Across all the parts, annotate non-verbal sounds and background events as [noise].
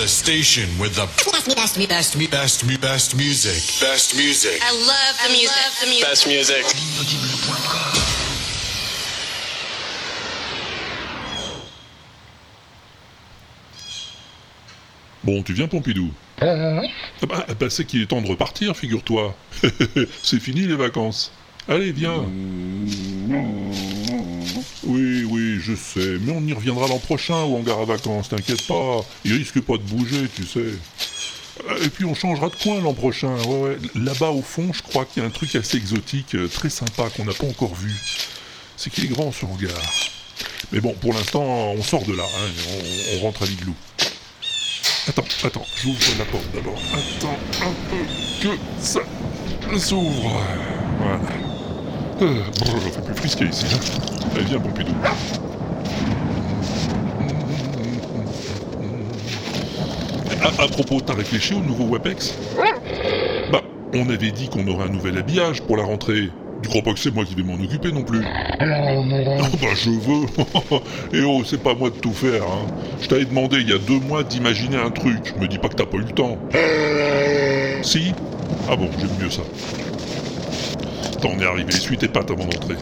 The station with the best, me, best, me, best, me, best, me, best music. Best music. I love the music. Love the music. Best music. Bon, tu viens, Pompidou Ah bah, bah, c'est qu'il est temps de repartir, figure-toi. [laughs] c'est fini les vacances. Allez, viens. Oui, oui, je sais, mais on y reviendra l'an prochain au hangar à vacances, t'inquiète pas. Il risque pas de bouger, tu sais. Et puis on changera de coin l'an prochain. Ouais, ouais. Là-bas au fond, je crois qu'il y a un truc assez exotique, euh, très sympa qu'on n'a pas encore vu. C'est qu'il est grand ce hangar. Mais bon, pour l'instant, on sort de là. hein, on, rentre à l'igloo. Attends, attends, j'ouvre la porte d'abord. Attends un peu que ça s'ouvre. Voilà. Euh, fait plus frisqué ici. Allez, viens, Pompidou. À, à propos, t'as réfléchi au nouveau WebEx Bah, on avait dit qu'on aurait un nouvel habillage pour la rentrée. Tu crois pas que c'est moi qui vais m'en occuper non plus Ah [laughs] bah je veux [laughs] Et oh, c'est pas moi de tout faire, hein. Je t'avais demandé il y a deux mois d'imaginer un truc. Me dis pas que t'as pas eu le temps. Si? Ah bon, j'aime mieux ça. T'en es arrivé, essuie tes pattes avant d'entrer.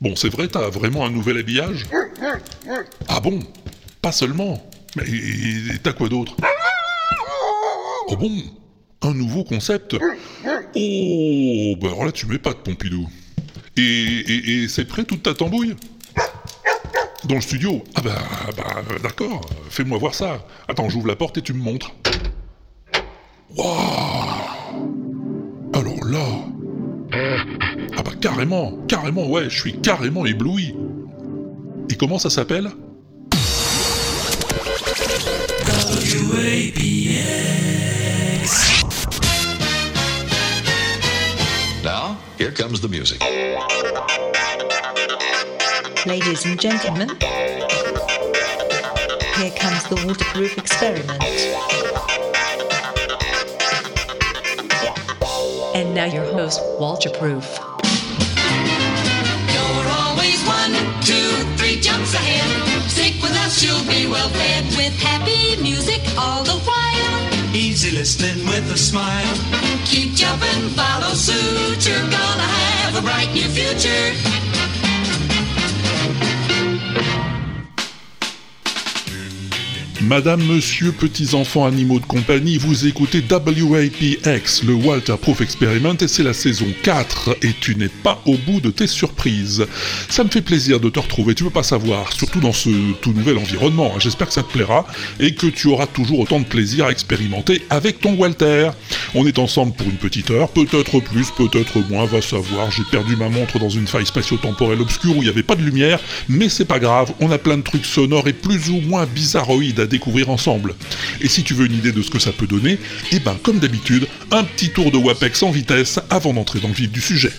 Bon, c'est vrai, t'as vraiment un nouvel habillage? Ah bon? Pas seulement. Mais t'as quoi d'autre? Oh bon? Un nouveau concept? Oh Bah alors là, tu mets pas de Pompidou. Et c'est prêt toute ta tambouille? Dans le studio? Ah bah, bah d'accord, fais-moi voir ça. Attends, j'ouvre la porte et tu me montres. Waouh Alors là Ah bah carrément, carrément, ouais, je suis carrément ébloui. Et comment ça s'appelle? Now, here comes the music. Ladies and gentlemen, here comes the waterproof experiment. And now your host, Walter Proof. You're always one, two, three jumps ahead. Stick with us, you'll be well fed with happy music all the while. Easy listening with a smile. Keep jumping, follow suit. You're gonna have a bright new future. Madame, monsieur, petits-enfants, animaux de compagnie, vous écoutez WAPX, le Walter Proof Experiment, et c'est la saison 4, et tu n'es pas au bout de tes surprises. Ça me fait plaisir de te retrouver, tu peux pas savoir, surtout dans ce tout nouvel environnement. hein. J'espère que ça te plaira, et que tu auras toujours autant de plaisir à expérimenter avec ton Walter. On est ensemble pour une petite heure, peut-être plus, peut-être moins, va savoir. J'ai perdu ma montre dans une faille spatio-temporelle obscure où il n'y avait pas de lumière, mais c'est pas grave, on a plein de trucs sonores et plus ou moins bizarroïdes à découvrir ensemble. Et si tu veux une idée de ce que ça peut donner, eh ben comme d'habitude, un petit tour de WAPEX en vitesse avant d'entrer dans le vif du sujet.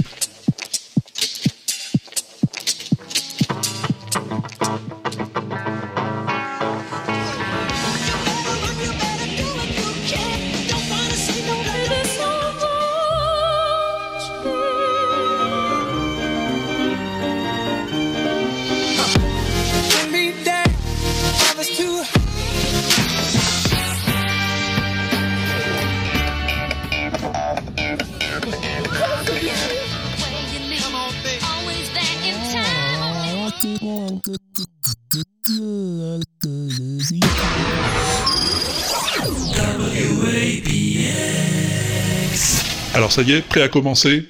Ça y est, prêt à commencer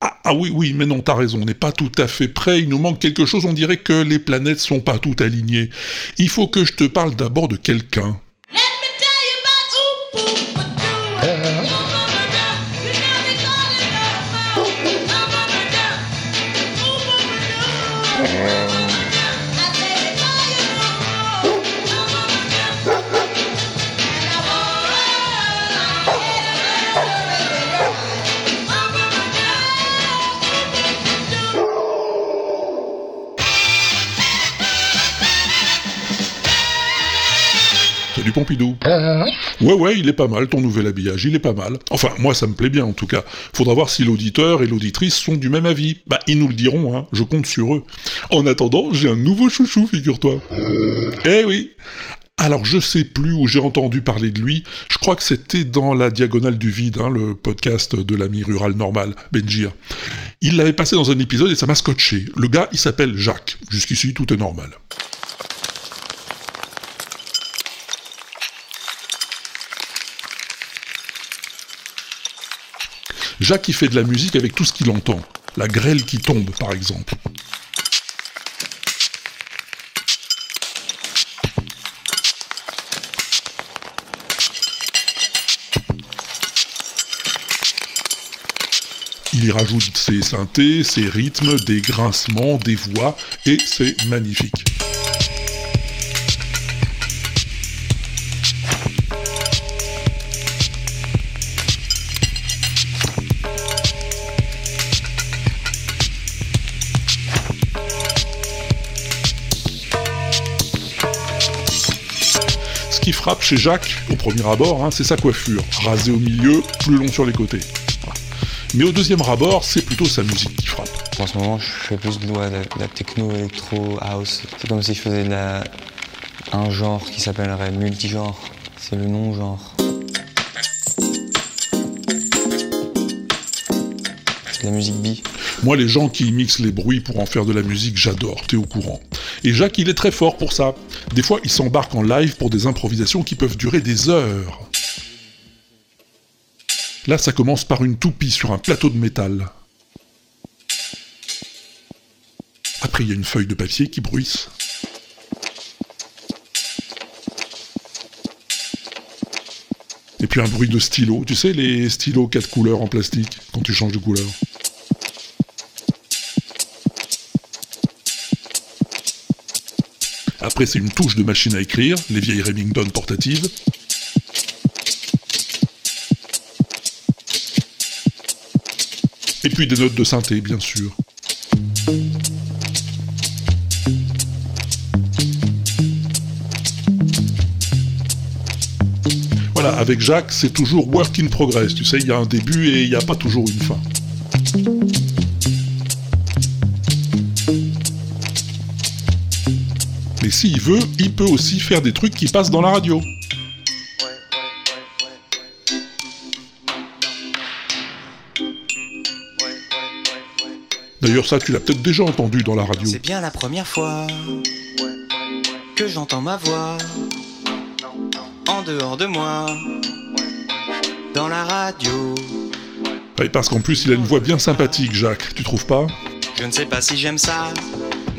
ah, ah oui, oui, mais non, t'as raison, on n'est pas tout à fait prêt, il nous manque quelque chose, on dirait que les planètes sont pas toutes alignées. Il faut que je te parle d'abord de quelqu'un. Pompidou. Ouais, ouais, il est pas mal ton nouvel habillage, il est pas mal. Enfin, moi ça me plaît bien en tout cas. Faudra voir si l'auditeur et l'auditrice sont du même avis. Bah, ils nous le diront, hein, je compte sur eux. En attendant, j'ai un nouveau chouchou, figure-toi. Eh oui alors je sais plus où j'ai entendu parler de lui, je crois que c'était dans la Diagonale du Vide, hein, le podcast de l'ami rural normal, Benjir. Il l'avait passé dans un épisode et ça m'a scotché. Le gars, il s'appelle Jacques. Jusqu'ici, tout est normal. Jacques, il fait de la musique avec tout ce qu'il entend. La grêle qui tombe, par exemple. Il y rajoute ses synthés, ses rythmes, des grincements, des voix, et c'est magnifique. Frappe chez Jacques, au premier abord, hein, c'est sa coiffure, rasée au milieu, plus long sur les côtés. Mais au deuxième abord, c'est plutôt sa musique qui frappe. En ce moment, je fais plus de, ouais, de, la techno, électro, house. C'est comme si je faisais un genre qui s'appellerait multigenre. C'est le non-genre. C'est la musique bi. Moi, les gens qui mixent les bruits pour en faire de la musique, j'adore, t'es au courant. Et Jacques, il est très fort pour ça. Des fois, il s'embarque en live pour des improvisations qui peuvent durer des heures. Là, ça commence par une toupie sur un plateau de métal. Après, il y a une feuille de papier qui bruisse. Et puis un bruit de stylo. Tu sais, les stylos quatre couleurs en plastique, quand tu changes de couleur. Après, c'est une touche de machine à écrire, les vieilles Remington portatives. Et puis des notes de synthé, bien sûr. Voilà, avec Jacques, c'est toujours work in progress. Tu sais, il y a un début et il n'y a pas toujours une fin. Mais s'il veut, il peut aussi faire des trucs qui passent dans la radio. D'ailleurs, ça, tu l'as peut-être déjà entendu dans la radio. C'est bien la première fois que j'entends ma voix en dehors de moi dans la radio. Ouais, parce qu'en plus, il a une voix bien sympathique, Jacques, tu trouves pas? Je ne sais pas si j'aime ça,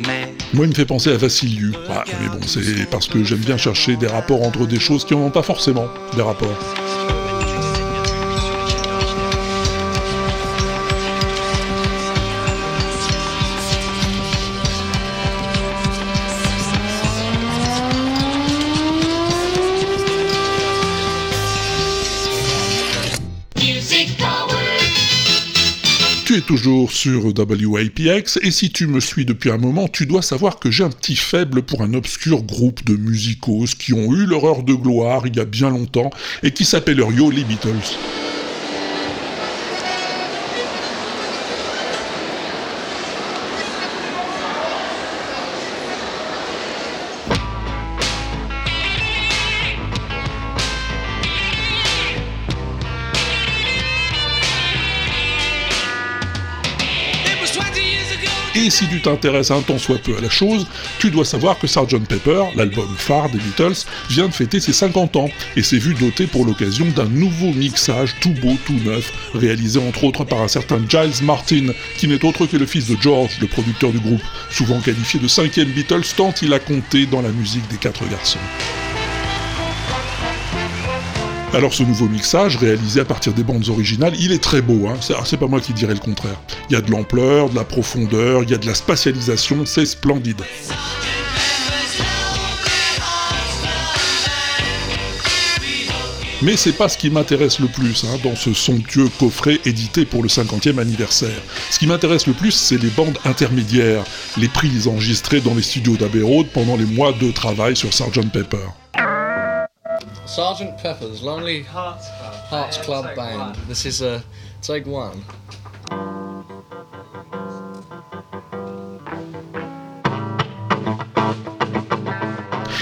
mais Moi, il me fait penser à Vassiliu. Ouais, mais bon, c'est parce que j'aime bien chercher des rapports entre des choses qui n'en ont pas forcément des rapports. Toujours sur WAPX et si tu me suis depuis un moment, tu dois savoir que j'ai un petit faible pour un obscur groupe de musicos qui ont eu leur heure de gloire il y a bien longtemps et qui s'appellent Yo les Beatles. Et si tu t'intéresses un tant soit peu à la chose, tu dois savoir que Sgt Pepper, l'album phare des Beatles, vient de fêter ses 50 ans, et s'est vu doté pour l'occasion d'un nouveau mixage tout beau, tout neuf, réalisé entre autres par un certain Giles Martin, qui n'est autre que le fils de George, le producteur du groupe, souvent qualifié de cinquième Beatles tant il a compté dans la musique des quatre garçons. Alors ce nouveau mixage, réalisé à partir des bandes originales, il est très beau, hein. c'est c'est pas moi qui dirais le contraire. Il y a de l'ampleur, de la profondeur, il y a de la spatialisation, c'est splendide. Mais c'est pas ce qui m'intéresse le plus hein, dans ce somptueux coffret édité pour le 50e anniversaire. Ce qui m'intéresse le plus, c'est les bandes intermédiaires, les prises enregistrées dans les studios d'Abbey Road pendant les mois de travail sur Sgt Pepper. Sergeant Pepper's Lonely Hearts Club, Hearts Club Band. This is a take one.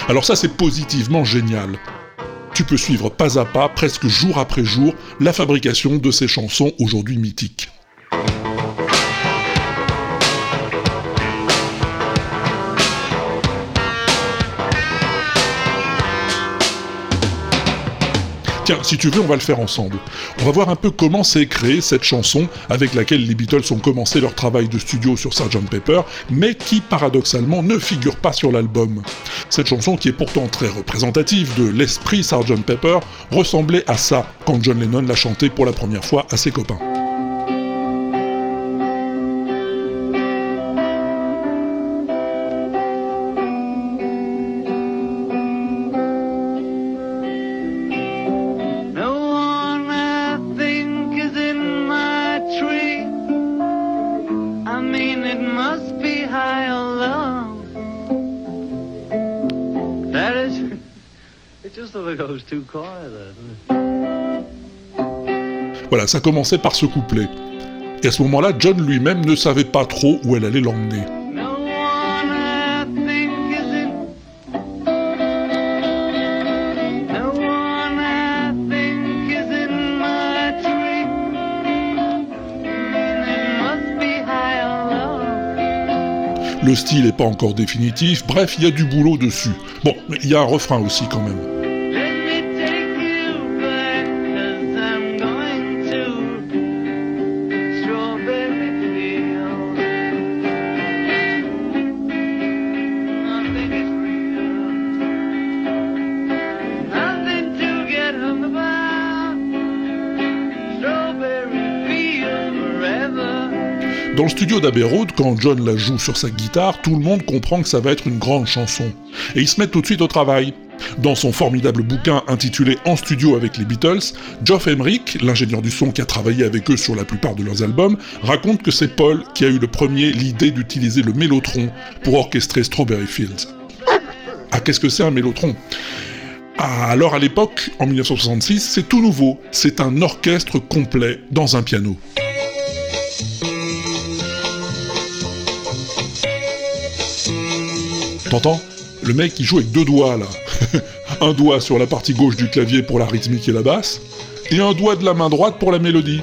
Alors ça c'est positivement génial. Tu peux suivre pas à pas, presque jour après jour, la fabrication de ces chansons aujourd'hui mythiques. Si tu veux, on va le faire ensemble. On va voir un peu comment s'est créée cette chanson avec laquelle les Beatles ont commencé leur travail de studio sur Sgt Pepper, mais qui paradoxalement ne figure pas sur l'album. Cette chanson, qui est pourtant très représentative de l'esprit Sgt Pepper, ressemblait à ça quand John Lennon l'a chantée pour la première fois à ses copains. Voilà, ça commençait par ce couplet. Et à ce moment-là, John lui-même ne savait pas trop où elle allait l'emmener. Le style n'est pas encore définitif, bref, il y a du boulot dessus. Bon, il y a un refrain aussi quand même. Dans le studio d'Abbey quand John la joue sur sa guitare, tout le monde comprend que ça va être une grande chanson. Et ils se mettent tout de suite au travail. Dans son formidable bouquin intitulé En studio avec les Beatles, Geoff Emerick, l'ingénieur du son qui a travaillé avec eux sur la plupart de leurs albums, raconte que c'est Paul qui a eu le premier l'idée d'utiliser le mélotron pour orchestrer Strawberry Fields. Ah, qu'est-ce que c'est un mélotron? Ah, Alors à l'époque, en 1966, c'est tout nouveau. C'est un orchestre complet dans un piano. T'entends? Le mec il joue avec deux doigts là. [laughs] un doigt sur la partie gauche du clavier pour la rythmique et la basse, et un doigt de la main droite pour la mélodie.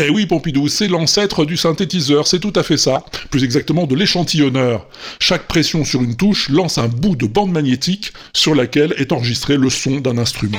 Eh oui, Pompidou, c'est l'ancêtre du synthétiseur, c'est tout à fait ça. Plus exactement de l'échantillonneur. Chaque pression sur une touche lance un bout de bande magnétique sur laquelle est enregistré le son d'un instrument.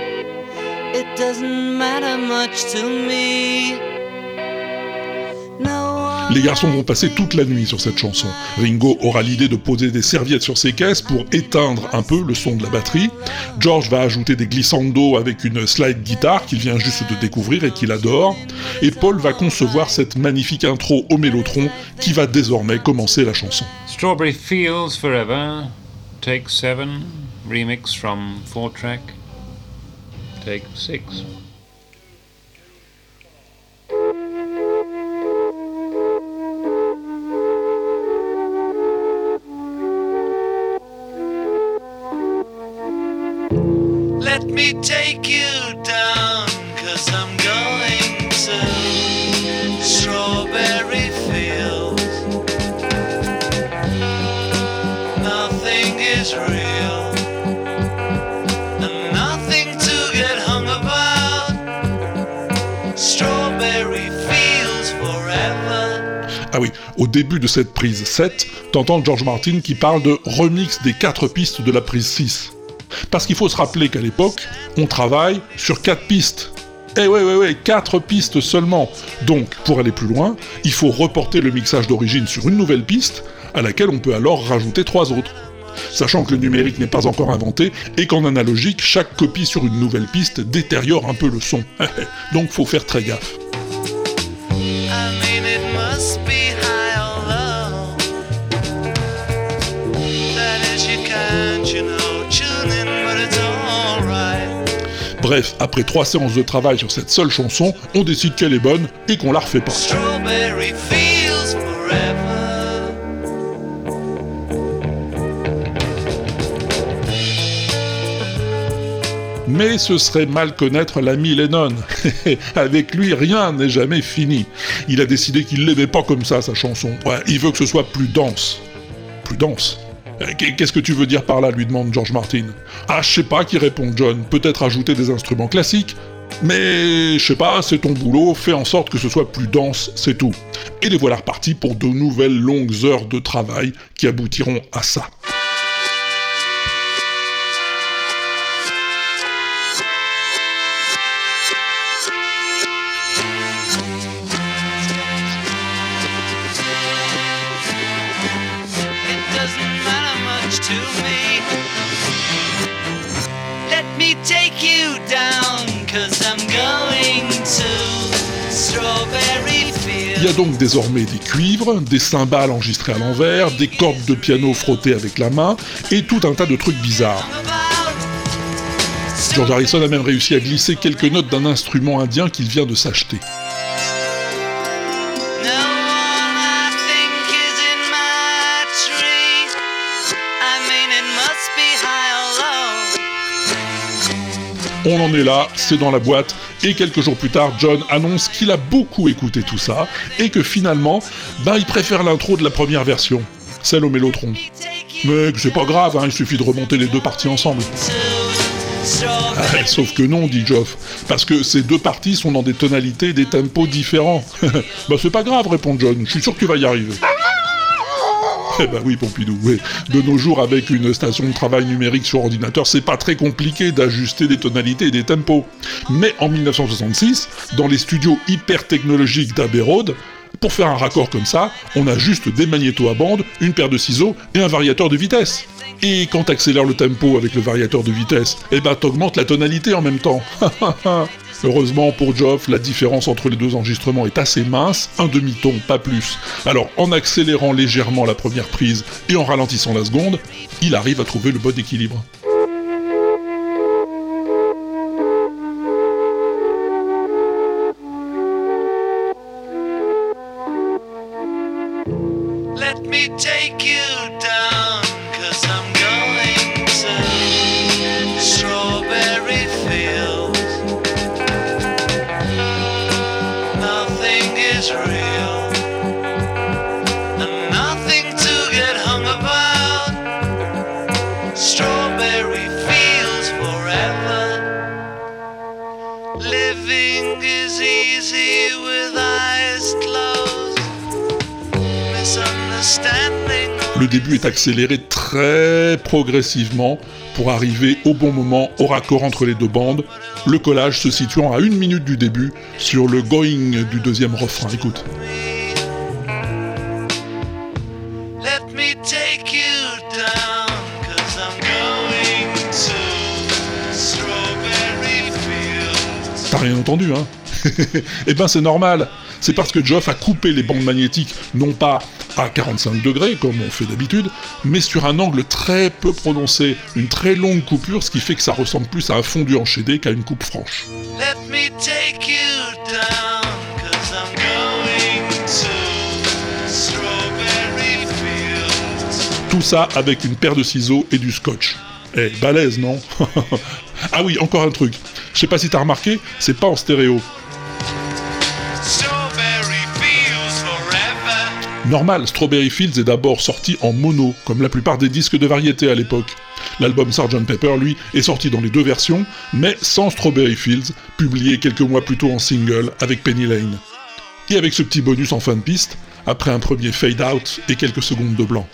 Les garçons vont passer toute la nuit sur cette chanson. Ringo aura l'idée de poser des serviettes sur ses caisses pour éteindre un peu le son de la batterie. George va ajouter des glissando avec une slide guitare qu'il vient juste de découvrir et qu'il adore. Et Paul va concevoir cette magnifique intro au mélotron qui va désormais commencer la chanson. Strawberry Fields Forever, Take 7, remix from 4 track, Take 6. Let me take au début de cette prise 7, t'entends George Martin qui parle de remix des quatre pistes de la prise 6. Parce qu'il faut se rappeler qu'à l'époque, on travaille sur quatre pistes. Eh ouais, ouais, ouais, 4 pistes seulement. Donc, pour aller plus loin, il faut reporter le mixage d'origine sur une nouvelle piste, à laquelle on peut alors rajouter trois autres. Sachant que le numérique n'est pas encore inventé et qu'en analogique, chaque copie sur une nouvelle piste détériore un peu le son. [laughs] Donc faut faire très gaffe. Bref, après trois séances de travail sur cette seule chanson, on décide qu'elle est bonne et qu'on la refait pas. Mais ce serait mal connaître l'ami Lennon. [laughs] Avec lui, rien n'est jamais fini. Il a décidé qu'il l'aimait pas comme ça, sa chanson. Ouais, il veut que ce soit plus dense. Plus dense Qu'est-ce que tu veux dire par là lui demande George Martin. Ah, je sais pas, qui répond John. Peut-être ajouter des instruments classiques mais je sais pas, c'est ton boulot, fais en sorte que ce soit plus dense, c'est tout. Et les voilà repartis pour de nouvelles longues heures de travail qui aboutiront à ça. A donc désormais des cuivres, des cymbales enregistrées à l'envers, des cordes de piano frottées avec la main, et tout un tas de trucs bizarres. George Harrison a même réussi à glisser quelques notes d'un instrument indien qu'il vient de s'acheter. On en est là, c'est dans la boîte, et quelques jours plus tard, John annonce qu'il a beaucoup écouté tout ça, et que finalement, ben il préfère l'intro de la première version, celle au mélotron. Que c'est pas grave, hein, il suffit de remonter les deux parties ensemble. Ah, [laughs] sauf que non, dit Geoff, parce que ces deux parties sont dans des tonalités et des tempos différents. [laughs] bah c'est pas grave, répond John, je suis sûr que tu vas y arriver. Eh ben oui, Pompidou. De nos jours, avec une station de travail numérique sur ordinateur, c'est pas très compliqué d'ajuster des tonalités et des tempos. Mais en 1966, dans les studios hyper technologiques d'Abbey pour faire un raccord comme ça, on a juste des magnétos à bande, une paire de ciseaux et un variateur de vitesse. Et quand t'accélères le tempo avec le variateur de vitesse, eh ben t'augmentes la tonalité en même temps. [laughs] Heureusement pour Geoff, la différence entre les deux enregistrements est assez mince, un demi-ton, pas plus. Alors en accélérant légèrement la première prise et en ralentissant la seconde, il arrive à trouver le bon équilibre. Accéléré très progressivement pour arriver au bon moment au raccord entre les deux bandes, le collage se situant à une minute du début sur le going du deuxième refrain. Écoute. T'as rien entendu, hein? [laughs] Eh ben c'est normal. C'est parce que Geoff a coupé les bandes magnétiques, non pas à 45 degrés, comme on fait d'habitude, mais sur un angle très peu prononcé, une très longue coupure, ce qui fait que ça ressemble plus à un fondu enchaîné qu'à une coupe franche. Let me take you down, cause I'm going to Strawberry Fields. Tout ça avec une paire de ciseaux et du scotch. Eh, balèze, non? [laughs] Ah oui, encore un truc. Je sais pas si t'as remarqué, c'est pas en stéréo. Normal, Strawberry Fields est d'abord sorti en mono, comme la plupart des disques de variété à l'époque. L'album Sgt Pepper, lui, est sorti dans les deux versions, mais sans Strawberry Fields, publié quelques mois plus tôt en single avec Penny Lane. Et avec ce petit bonus en fin de piste, après un premier fade out et quelques secondes de blanc.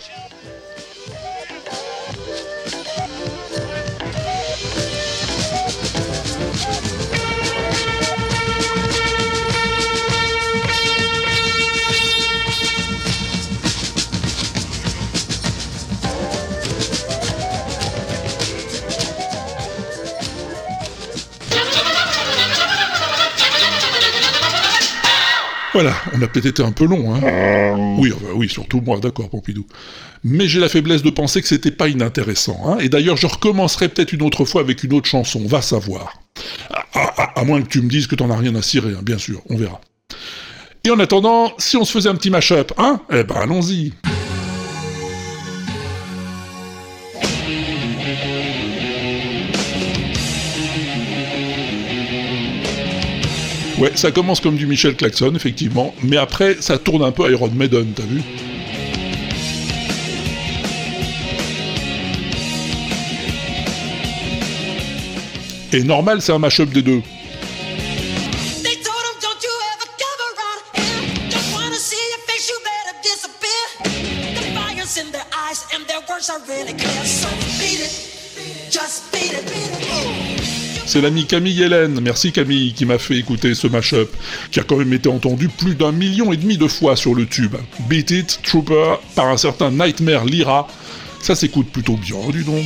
Voilà, on a peut-être été un peu long, hein. Oui, oui, surtout moi, d'accord, Pompidou. Mais j'ai la faiblesse de penser que c'était pas inintéressant, hein. Et d'ailleurs, je recommencerai peut-être une autre fois avec une autre chanson, va savoir. À moins que tu me dises que t'en as rien à cirer, hein, bien sûr, on verra. Et en attendant, si on se faisait un petit mash-up, hein? Eh ben, allons-y. Ouais, ça commence comme du Michel Claxon, effectivement, mais après, ça tourne un peu à Iron Maiden, t'as vu? Et normal, c'est un mash-up des deux. C'est l'ami Camille Hélène, merci Camille, qui m'a fait écouter ce mash-up, qui a quand même été entendu plus d'un million et demi de fois sur le tube. Beat It, Trooper, par un certain Nightmare Lyra. Ça s'écoute plutôt bien, dis donc.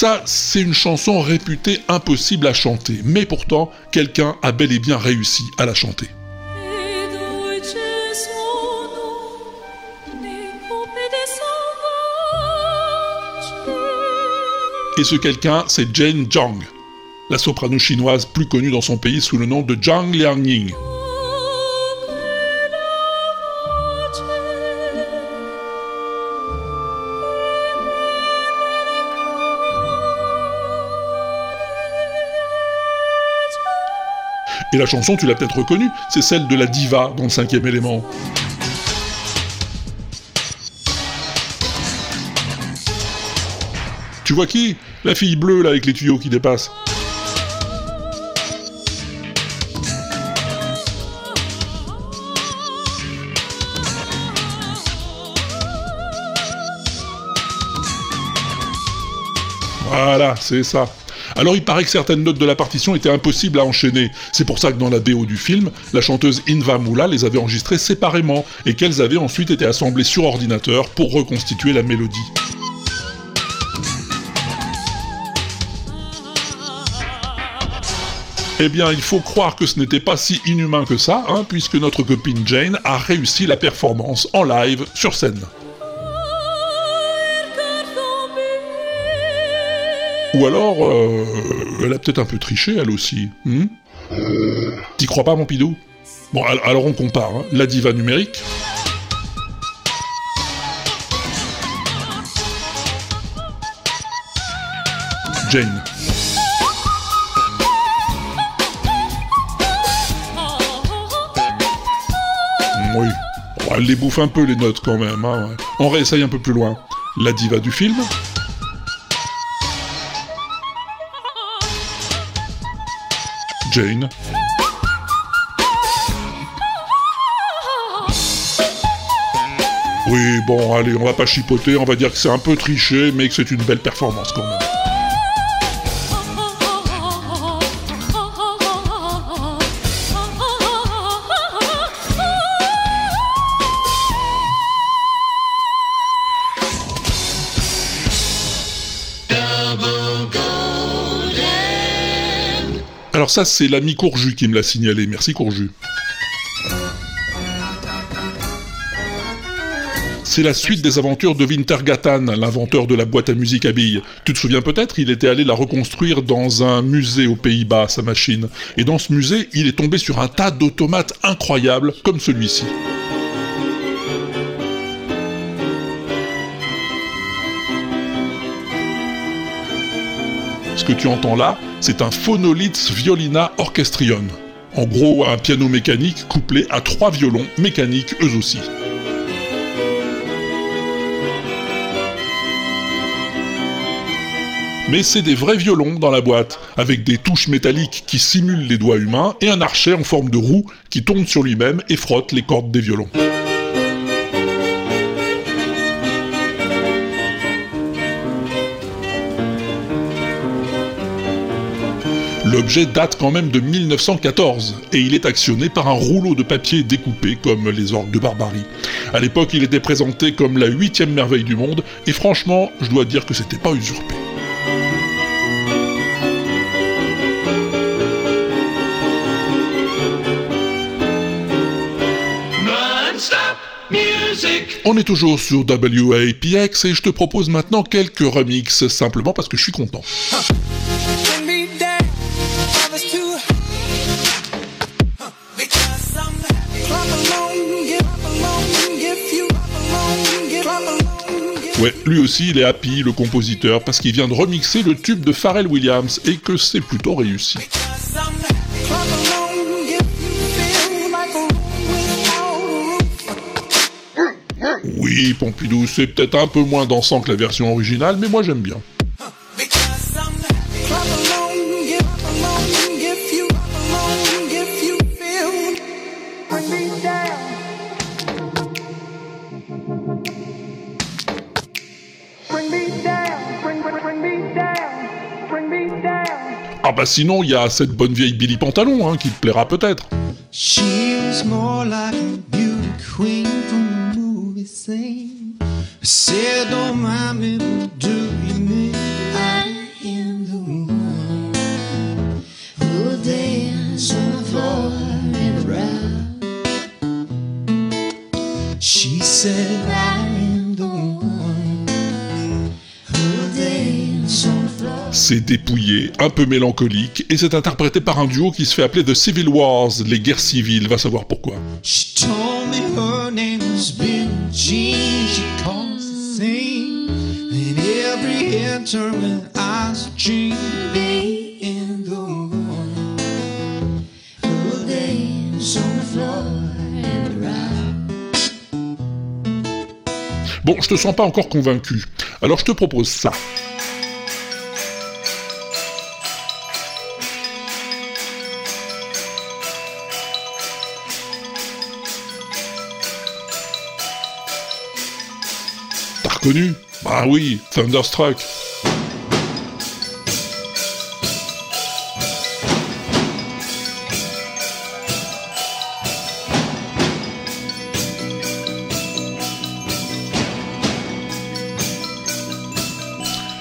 Ça, c'est une chanson réputée impossible à chanter, mais pourtant, quelqu'un a bel et bien réussi à la chanter. Et ce quelqu'un, c'est Jane Zhang, la soprano chinoise plus connue dans son pays sous le nom de Zhang Liangying. Et la chanson, tu l'as peut-être reconnue, c'est celle de la diva dans le cinquième élément. Tu vois qui? La fille bleue là avec les tuyaux qui dépassent. Voilà, c'est ça. Alors il paraît que certaines notes de la partition étaient impossibles à enchaîner. C'est pour ça que dans la BO du film, la chanteuse Inva Moula les avait enregistrées séparément et qu'elles avaient ensuite été assemblées sur ordinateur pour reconstituer la mélodie. Eh bien, il faut croire que ce n'était pas si inhumain que ça, hein, puisque notre copine Jane a réussi la performance en live sur scène. Ou alors, euh, elle a peut-être un peu triché, elle aussi. hmm? T'y crois pas, mon pidou? Bon, al- alors on compare. hein. La diva numérique. Jane. Oui. Bon, elle les bouffe un peu, les notes, quand même. hein. On réessaye un peu plus loin. La diva du film. Jane. Oui, bon, allez, on va pas chipoter, on va dire que c'est un peu triché, mais que c'est une belle performance quand même. Ça, c'est l'ami Courju qui me l'a signalé. Merci Courju. C'est la suite des aventures de Wintergatan, l'inventeur de la boîte à musique à billes. Tu te souviens peut-être, il était allé la reconstruire dans un musée aux Pays-Bas, sa machine. Et dans ce musée, il est tombé sur un tas d'automates incroyables, comme celui-ci. Tu entends là, c'est un Phonolitz Violina Orchestrion. En gros, un piano mécanique couplé à trois violons mécaniques eux aussi. Mais c'est des vrais violons dans la boîte, avec des touches métalliques qui simulent les doigts humains et un archet en forme de roue qui tombe sur lui-même et frotte les cordes des violons. L'objet date quand même de 1914 et il est actionné par un rouleau de papier découpé comme les orgues de barbarie. À l'époque, il était présenté comme la huitième merveille du monde et franchement, je dois dire que c'était pas usurpé. On est toujours sur WAPX et je te propose maintenant quelques remixes simplement parce que je suis content. Ouais, lui aussi il est happy, le compositeur, parce qu'il vient de remixer le tube de Pharrell Williams et que c'est plutôt réussi. Oui, Pompidou, c'est peut-être un peu moins dansant que la version originale, mais moi j'aime bien. Ah bah sinon, il y a cette bonne vieille Billy Pantalon, hein, qui te plaira peut-être. Dépouillé, un peu mélancolique, et c'est interprété par un duo qui se fait appeler The Civil Wars, les guerres civiles, va savoir pourquoi. Bon, je te sens pas encore convaincu, alors je te propose ça. Reconnu Bah oui, Thunderstruck.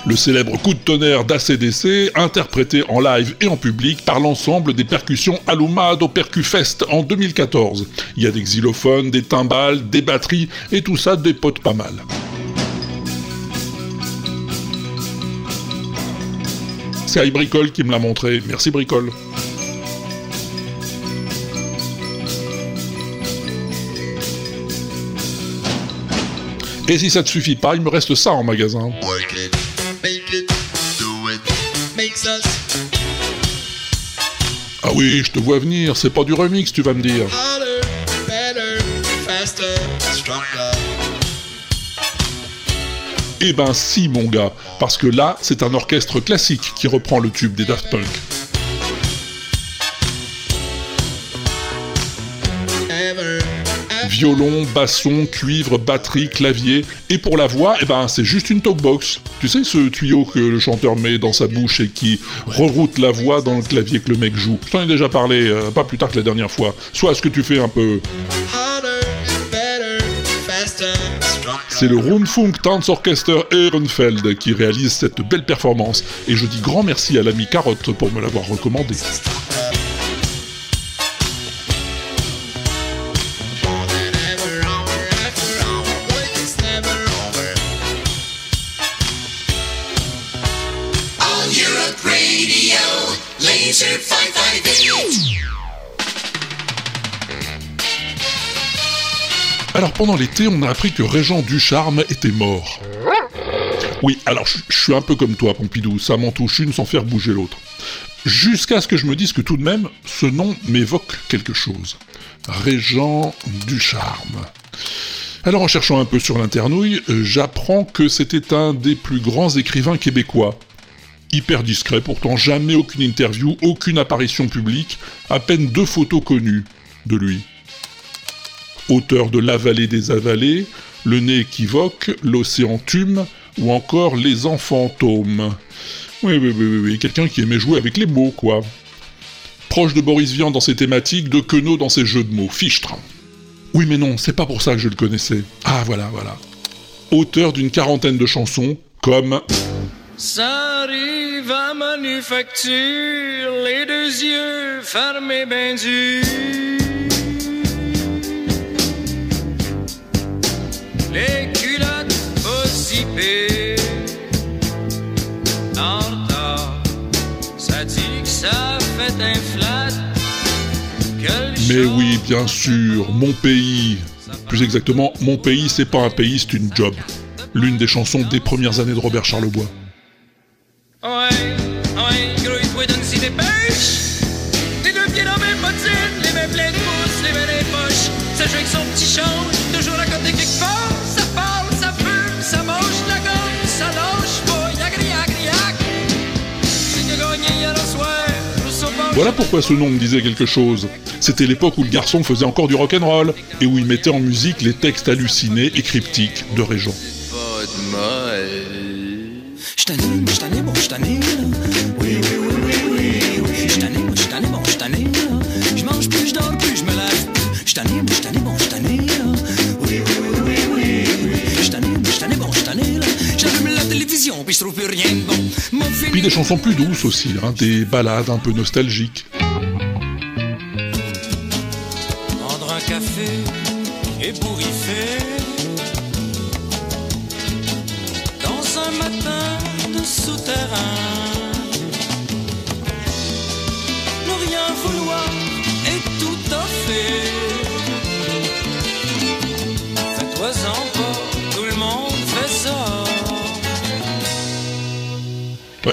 Le célèbre coup de tonnerre d'ACDC, interprété en live et en public par l'ensemble des percussions Alumado Percufest en 2014. Il y a des xylophones, des timbales, des batteries, et tout ça dépote pas mal. C'est iBricole qui me l'a montré. Merci Bricole. Et si ça te suffit pas, il me reste ça en magasin. Ah oui, je te vois venir, c'est pas du remix, tu vas me dire. Eh ben si mon gars, parce que là, c'est un orchestre classique qui reprend le tube des Daft Punk. Violon, basson, cuivre, batterie, clavier, et pour la voix, eh ben c'est juste une talkbox. Tu sais ce tuyau que le chanteur met dans sa bouche et qui reroute la voix dans le clavier que le mec joue. Je t'en ai déjà parlé, euh, pas plus tard que la dernière fois. Soit ce que tu fais un peu... C'est le Rundfunk Tanzorchester Ehrenfeld qui réalise cette belle performance, et je dis grand merci à l'ami Carotte pour me l'avoir recommandé. Pendant l'été, on a appris que Régent Ducharme était mort. Oui, alors je suis un peu comme toi, Pompidou, ça m'en touche une sans faire bouger l'autre. Jusqu'à ce que je me dise que tout de même, ce nom m'évoque quelque chose. Régent Ducharme. Alors en cherchant un peu sur l'internouille, euh, j'apprends que c'était un des plus grands écrivains québécois. Hyper discret pourtant, jamais aucune interview, aucune apparition publique, à peine deux photos connues de lui. Auteur de La vallée des avalés, Le nez équivoque, L'océan tume, ou encore Les enfantômes. Oui, oui, oui, oui, oui, quelqu'un qui aimait jouer avec les mots, quoi. Proche de Boris Vian dans ses thématiques, de Queneau dans ses jeux de mots, fichtre. Oui, mais non, c'est pas pour ça que je le connaissais. Ah, voilà, voilà. Auteur d'une quarantaine de chansons, comme. Mais oui, bien sûr, Mon pays. Plus exactement, Mon pays, c'est pas un pays, c'est une job. L'une des chansons des premières années de Robert Charlebois. Ouais, ouais, grouille-toi donne-y des pêches. Tes deux pieds dans mes bottines, les mains pleines de pouces, les mains dans les poches. Ça joue avec son petit change, toujours à côté quelque part. Ça parle, ça fume, ça mange de la gomme, ça lâche pas, yagri yagri yak. C'est que gagné hier au soir, je sais pas. Voilà pourquoi ce nom me disait quelque chose. C'était l'époque où le garçon faisait encore du rock'n'roll et où il mettait en musique les textes hallucinés et cryptiques de Régent. Pas de mal. J't'année, moi j't'année, bon j't'année, là. Oui, oui, oui,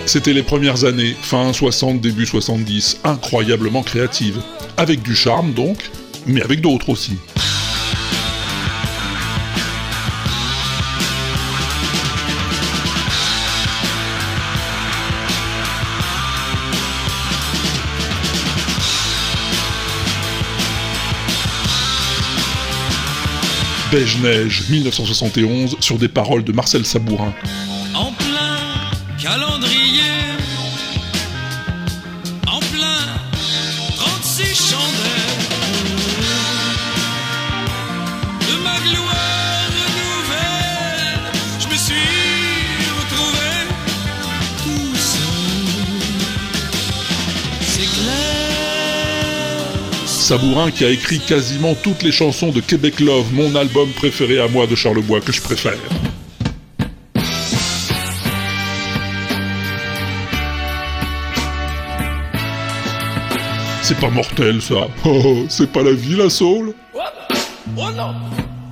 C'était les premières années, fin 60, début 70, incroyablement créatives. Avec du charme donc, mais avec d'autres aussi. Beige-Neige, 1971, sur des paroles de Marcel Sabourin. Calendrier. En plein 36 chandelles. De ma gloire nouvelle Je me suis retrouvé tout seul. C'est clair. Sabourin qui a écrit quasiment toutes les chansons de Québec Love, mon album préféré à moi de Charlebois que je préfère. C'est pas mortel ça. Oh, oh, c'est pas la vie la soul. Oh non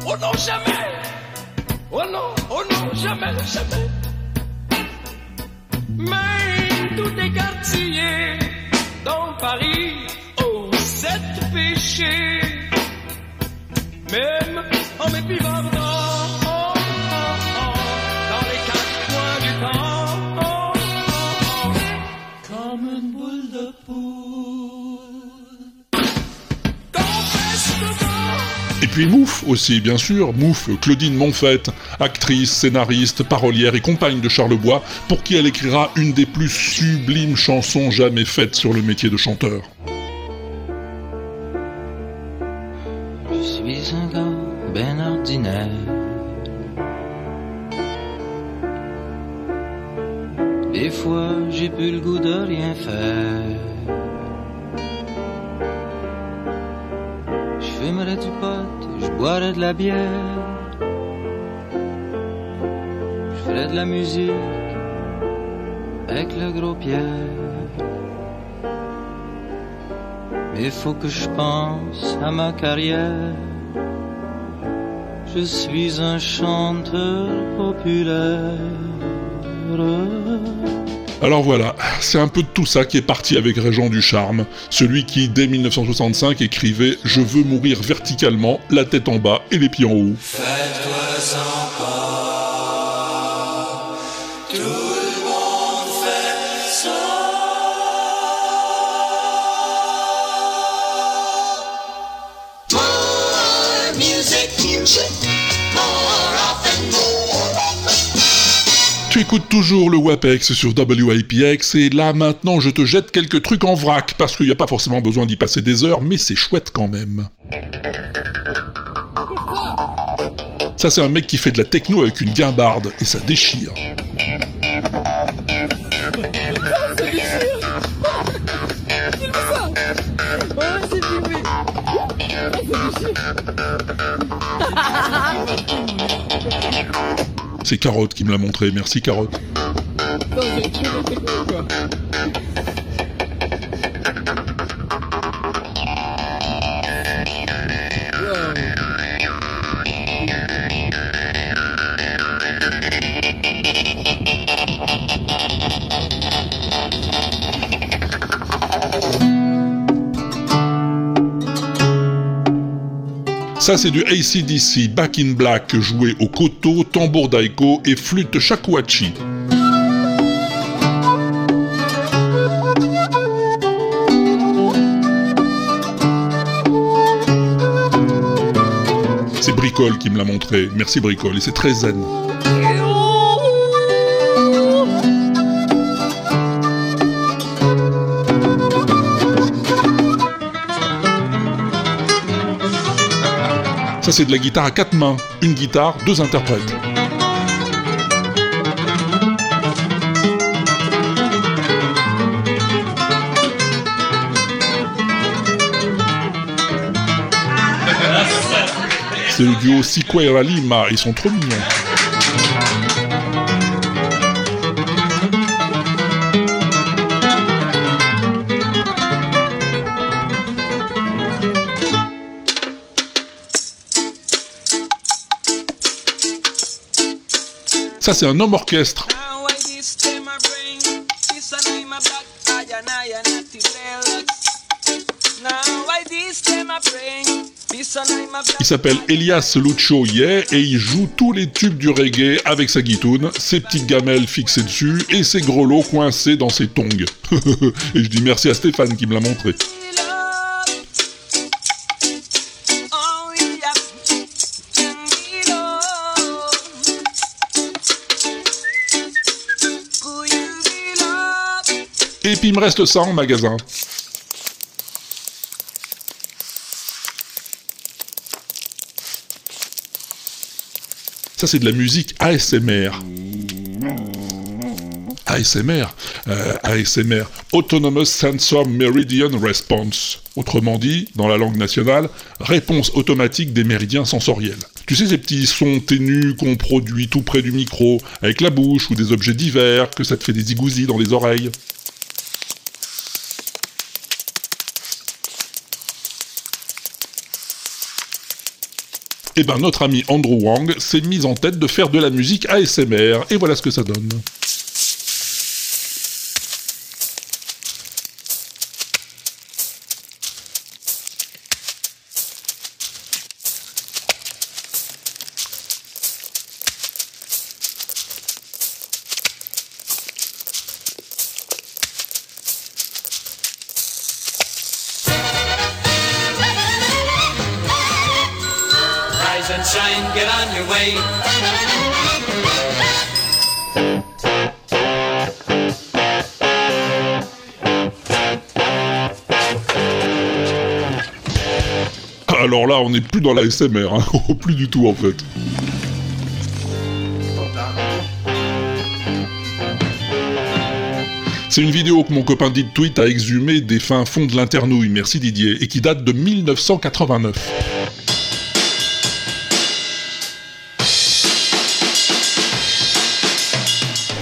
Oh non, jamais Oh non, oh non, jamais, jamais Mais tout est quartier dans Paris aux sept péchés Même en m'épivant puis Mouf aussi, bien sûr. Mouf, Claudine Monfette, actrice, scénariste, parolière et compagne de Charlebois, pour qui elle écrira une des plus sublimes chansons jamais faites sur le métier de chanteur. Je suis un gars ben ordinaire. Des fois, j'ai plus le goût de rien faire. Fumerais du boirais de la bière. Je ferais de la musique avec le gros Pierre. Mais faut que je pense à ma carrière. Je suis un chanteur populaire. Alors voilà, c'est un peu de tout ça qui est parti avec Régent du Charme, celui qui, dès 1965, écrivait Je veux mourir verticalement, la tête en bas et les pieds en haut. Toujours le WAPEX sur WIPX et là maintenant je te jette quelques trucs en vrac parce qu'il n'y a pas forcément besoin d'y passer des heures mais c'est chouette quand même. Ça c'est un mec qui fait de la techno avec une guimbarde et ça déchire. [laughs] C'est Carotte qui me l'a montré, merci Carotte. Ça c'est du ACDC Back in Black joué au koto, tambour daiko et flûte shakuhachi. C'est Bricole qui me l'a montré, merci Bricole, et c'est très zen. Ça c'est de la guitare à quatre mains, une guitare, deux interprètes. C'est le duo et Lima, ils sont trop mignons. Ça c'est un homme orchestre. Il s'appelle Elias Lucho Yeah et il joue tous les tubes du reggae avec sa guitoune, ses petites gamelles fixées dessus et ses grelots coincés dans ses tongs. [laughs] et je dis merci à Stéphane qui me l'a montré. Et puis il me reste ça en magasin. Ça c'est de la musique ASMR. ASMR, euh, ASMR, Autonomous Sensor Meridian Response. Autrement dit, dans la langue nationale, réponse automatique des méridiens sensoriels. Tu sais ces petits sons ténus qu'on produit tout près du micro, avec la bouche ou des objets divers, que ça te fait des zigousis dans les oreilles Eh ben notre ami Andrew Wang s'est mis en tête de faire de la musique ASMR, et voilà ce que ça donne. N'est plus dans la SMR, hein. [laughs] plus du tout en fait. C'est une vidéo que mon copain Dit Tweet a exhumée des fins fonds de l'internouille, merci Didier, et qui date de 1989.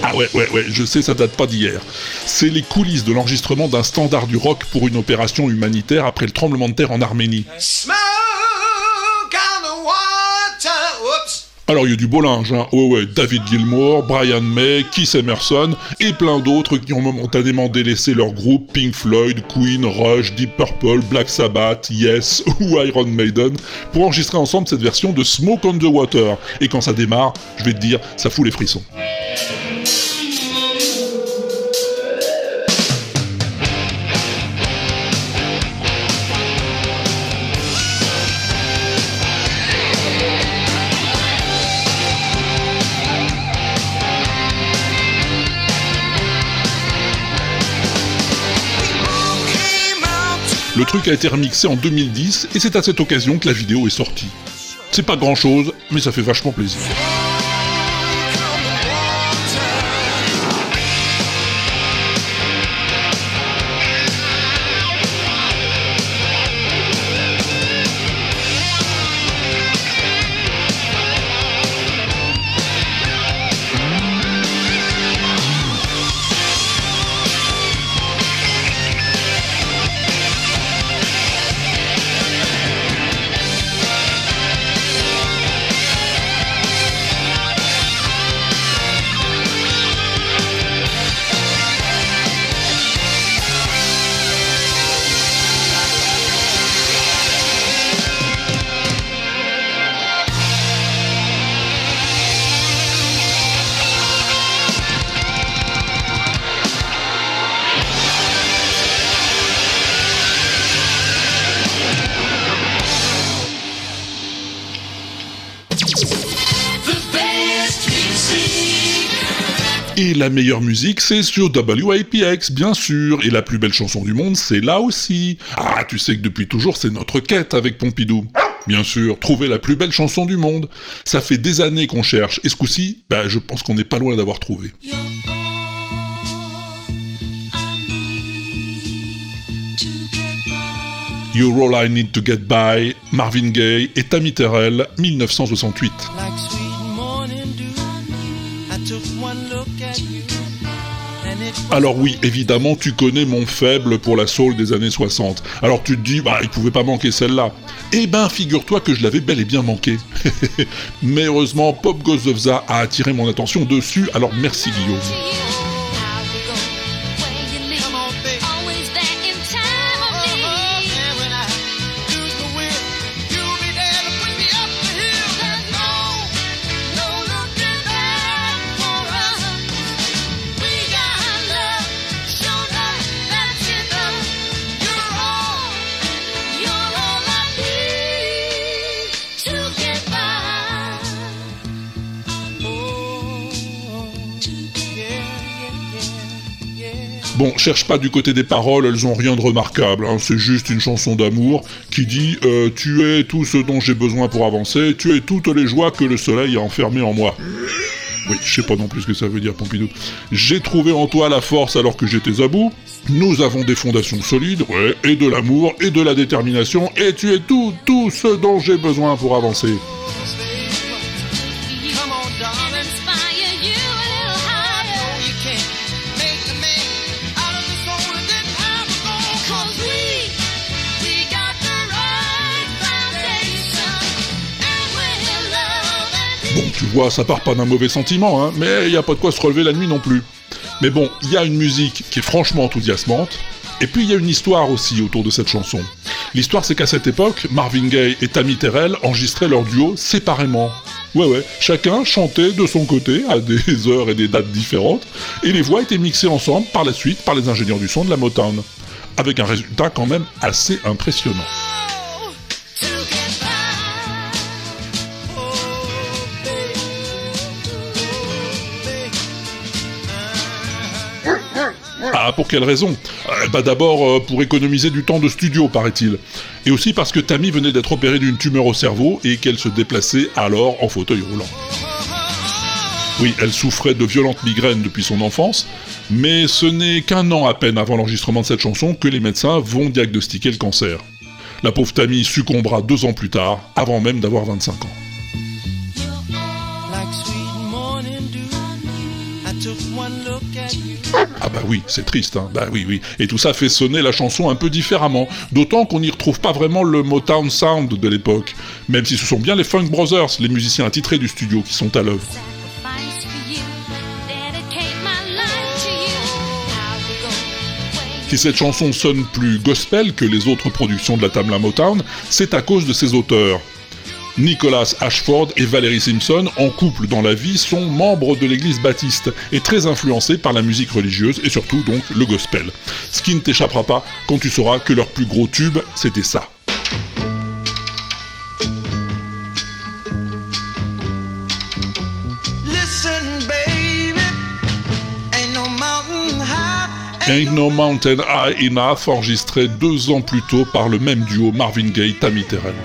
Ah ouais, ouais, ouais, je sais, ça date pas d'hier. C'est les coulisses de l'enregistrement d'un standard du rock pour une opération humanitaire après le tremblement de terre en Arménie. Alors il y a du beau linge, hein. Ouais, ouais, David Gilmour, Brian May, Keith Emerson et plein d'autres qui ont momentanément délaissé leur groupe Pink Floyd, Queen, Rush, Deep Purple, Black Sabbath, Yes [laughs] ou Iron Maiden pour enregistrer ensemble cette version de Smoke on the Water. Et quand ça démarre, je vais te dire, ça fout les frissons. Le truc a été remixé en 2010 et c'est à cette occasion que la vidéo est sortie. C'est pas grand chose, mais ça fait vachement plaisir. Et la meilleure musique, c'est sur WAPX, bien sûr. Et la plus belle chanson du monde, c'est là aussi. Ah, tu sais que depuis toujours, c'est notre quête avec Pompidou. Bien sûr, trouver la plus belle chanson du monde. Ça fait des années qu'on cherche. Et ce coup-ci, bah, je pense qu'on n'est pas loin d'avoir trouvé. You're All I Need to Get By, Marvin Gaye et Tammy Terrell, 1968. Alors oui, évidemment, tu connais mon faible pour la soul des années 60. Alors tu te dis, bah, il pouvait pas manquer celle-là. Eh ben, figure-toi que je l'avais bel et bien manqué. [laughs] Mais heureusement, Pop Goes of a attiré mon attention dessus, alors merci Guillaume. Bon, cherche pas du côté des paroles, elles ont rien de remarquable, hein, c'est juste une chanson d'amour qui dit euh, Tu es tout ce dont j'ai besoin pour avancer, tu es toutes les joies que le soleil a enfermées en moi. Oui, je sais pas non plus ce que ça veut dire, Pompidou. J'ai trouvé en toi la force alors que j'étais à bout. Nous avons des fondations solides, et de l'amour, et de la détermination, et tu es tout, tout ce dont j'ai besoin pour avancer. Tu vois, ça part pas d'un mauvais sentiment, hein, mais il y a pas de quoi se relever la nuit non plus. Mais bon, il y a une musique qui est franchement enthousiasmante, et puis il y a une histoire aussi autour de cette chanson. L'histoire, c'est qu'à cette époque, Marvin Gaye et Tammy Terrell enregistraient leur duo séparément. Ouais, ouais, chacun chantait de son côté à des [laughs] heures et des dates différentes, et les voix étaient mixées ensemble par la suite par les ingénieurs du son de la Motown. Avec un résultat quand même assez impressionnant. Pour quelle raison Euh, Bah d'abord euh, pour économiser du temps de studio, paraît-il. Et aussi parce que Tammy venait d'être opérée d'une tumeur au cerveau et qu'elle se déplaçait alors en fauteuil roulant. Oui, elle souffrait de violentes migraines depuis son enfance, mais ce n'est qu'un an à peine avant l'enregistrement de cette chanson que les médecins vont diagnostiquer le cancer. La pauvre Tammy succombera deux ans plus tard, avant même d'avoir 25 ans. Ah bah oui, c'est triste, hein. Bah oui, oui. Et tout ça fait sonner la chanson un peu différemment. D'autant qu'on n'y retrouve pas vraiment le Motown Sound de l'époque. Même si ce sont bien les Funk Brothers, les musiciens attitrés du studio, qui sont à l'œuvre. Si cette chanson sonne plus gospel que les autres productions de la Tamla Motown, c'est à cause de ses auteurs. Nicholas Ashford et Valerie Simpson, en couple dans la vie, sont membres de l'église baptiste et très influencés par la musique religieuse et surtout donc le gospel. Ce qui ne t'échappera pas quand tu sauras que leur plus gros tube, c'était ça. Ain't no mountain high, Enough, enregistré deux ans plus tôt par le même duo Marvin Gaye, Tammy Terrell.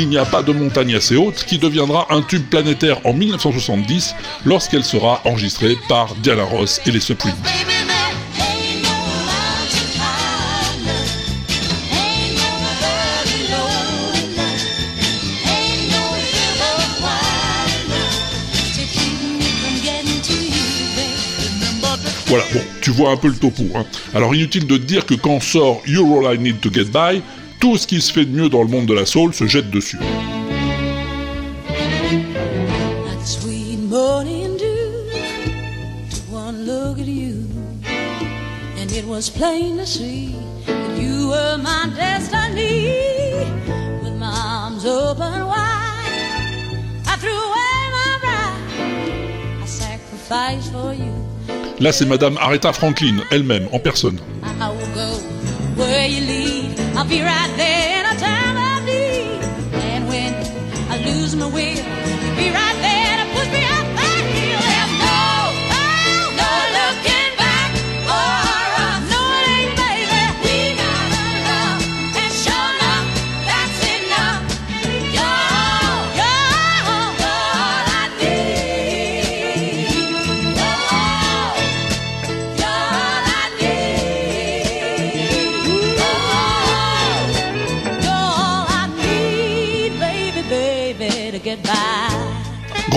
Il n'y a pas de montagne assez haute qui deviendra un tube planétaire en 1970 lorsqu'elle sera enregistrée par Diana Ross et les Supremes. Voilà, bon, tu vois un peu le topo. Hein. Alors inutile de te dire que quand sort You're All I Need to Get By, tout ce qui se fait de mieux dans le monde de la soul se jette dessus. Là, c'est Madame Aretha Franklin, elle-même, en personne. I'll be right there in a time of need. And when I lose my will,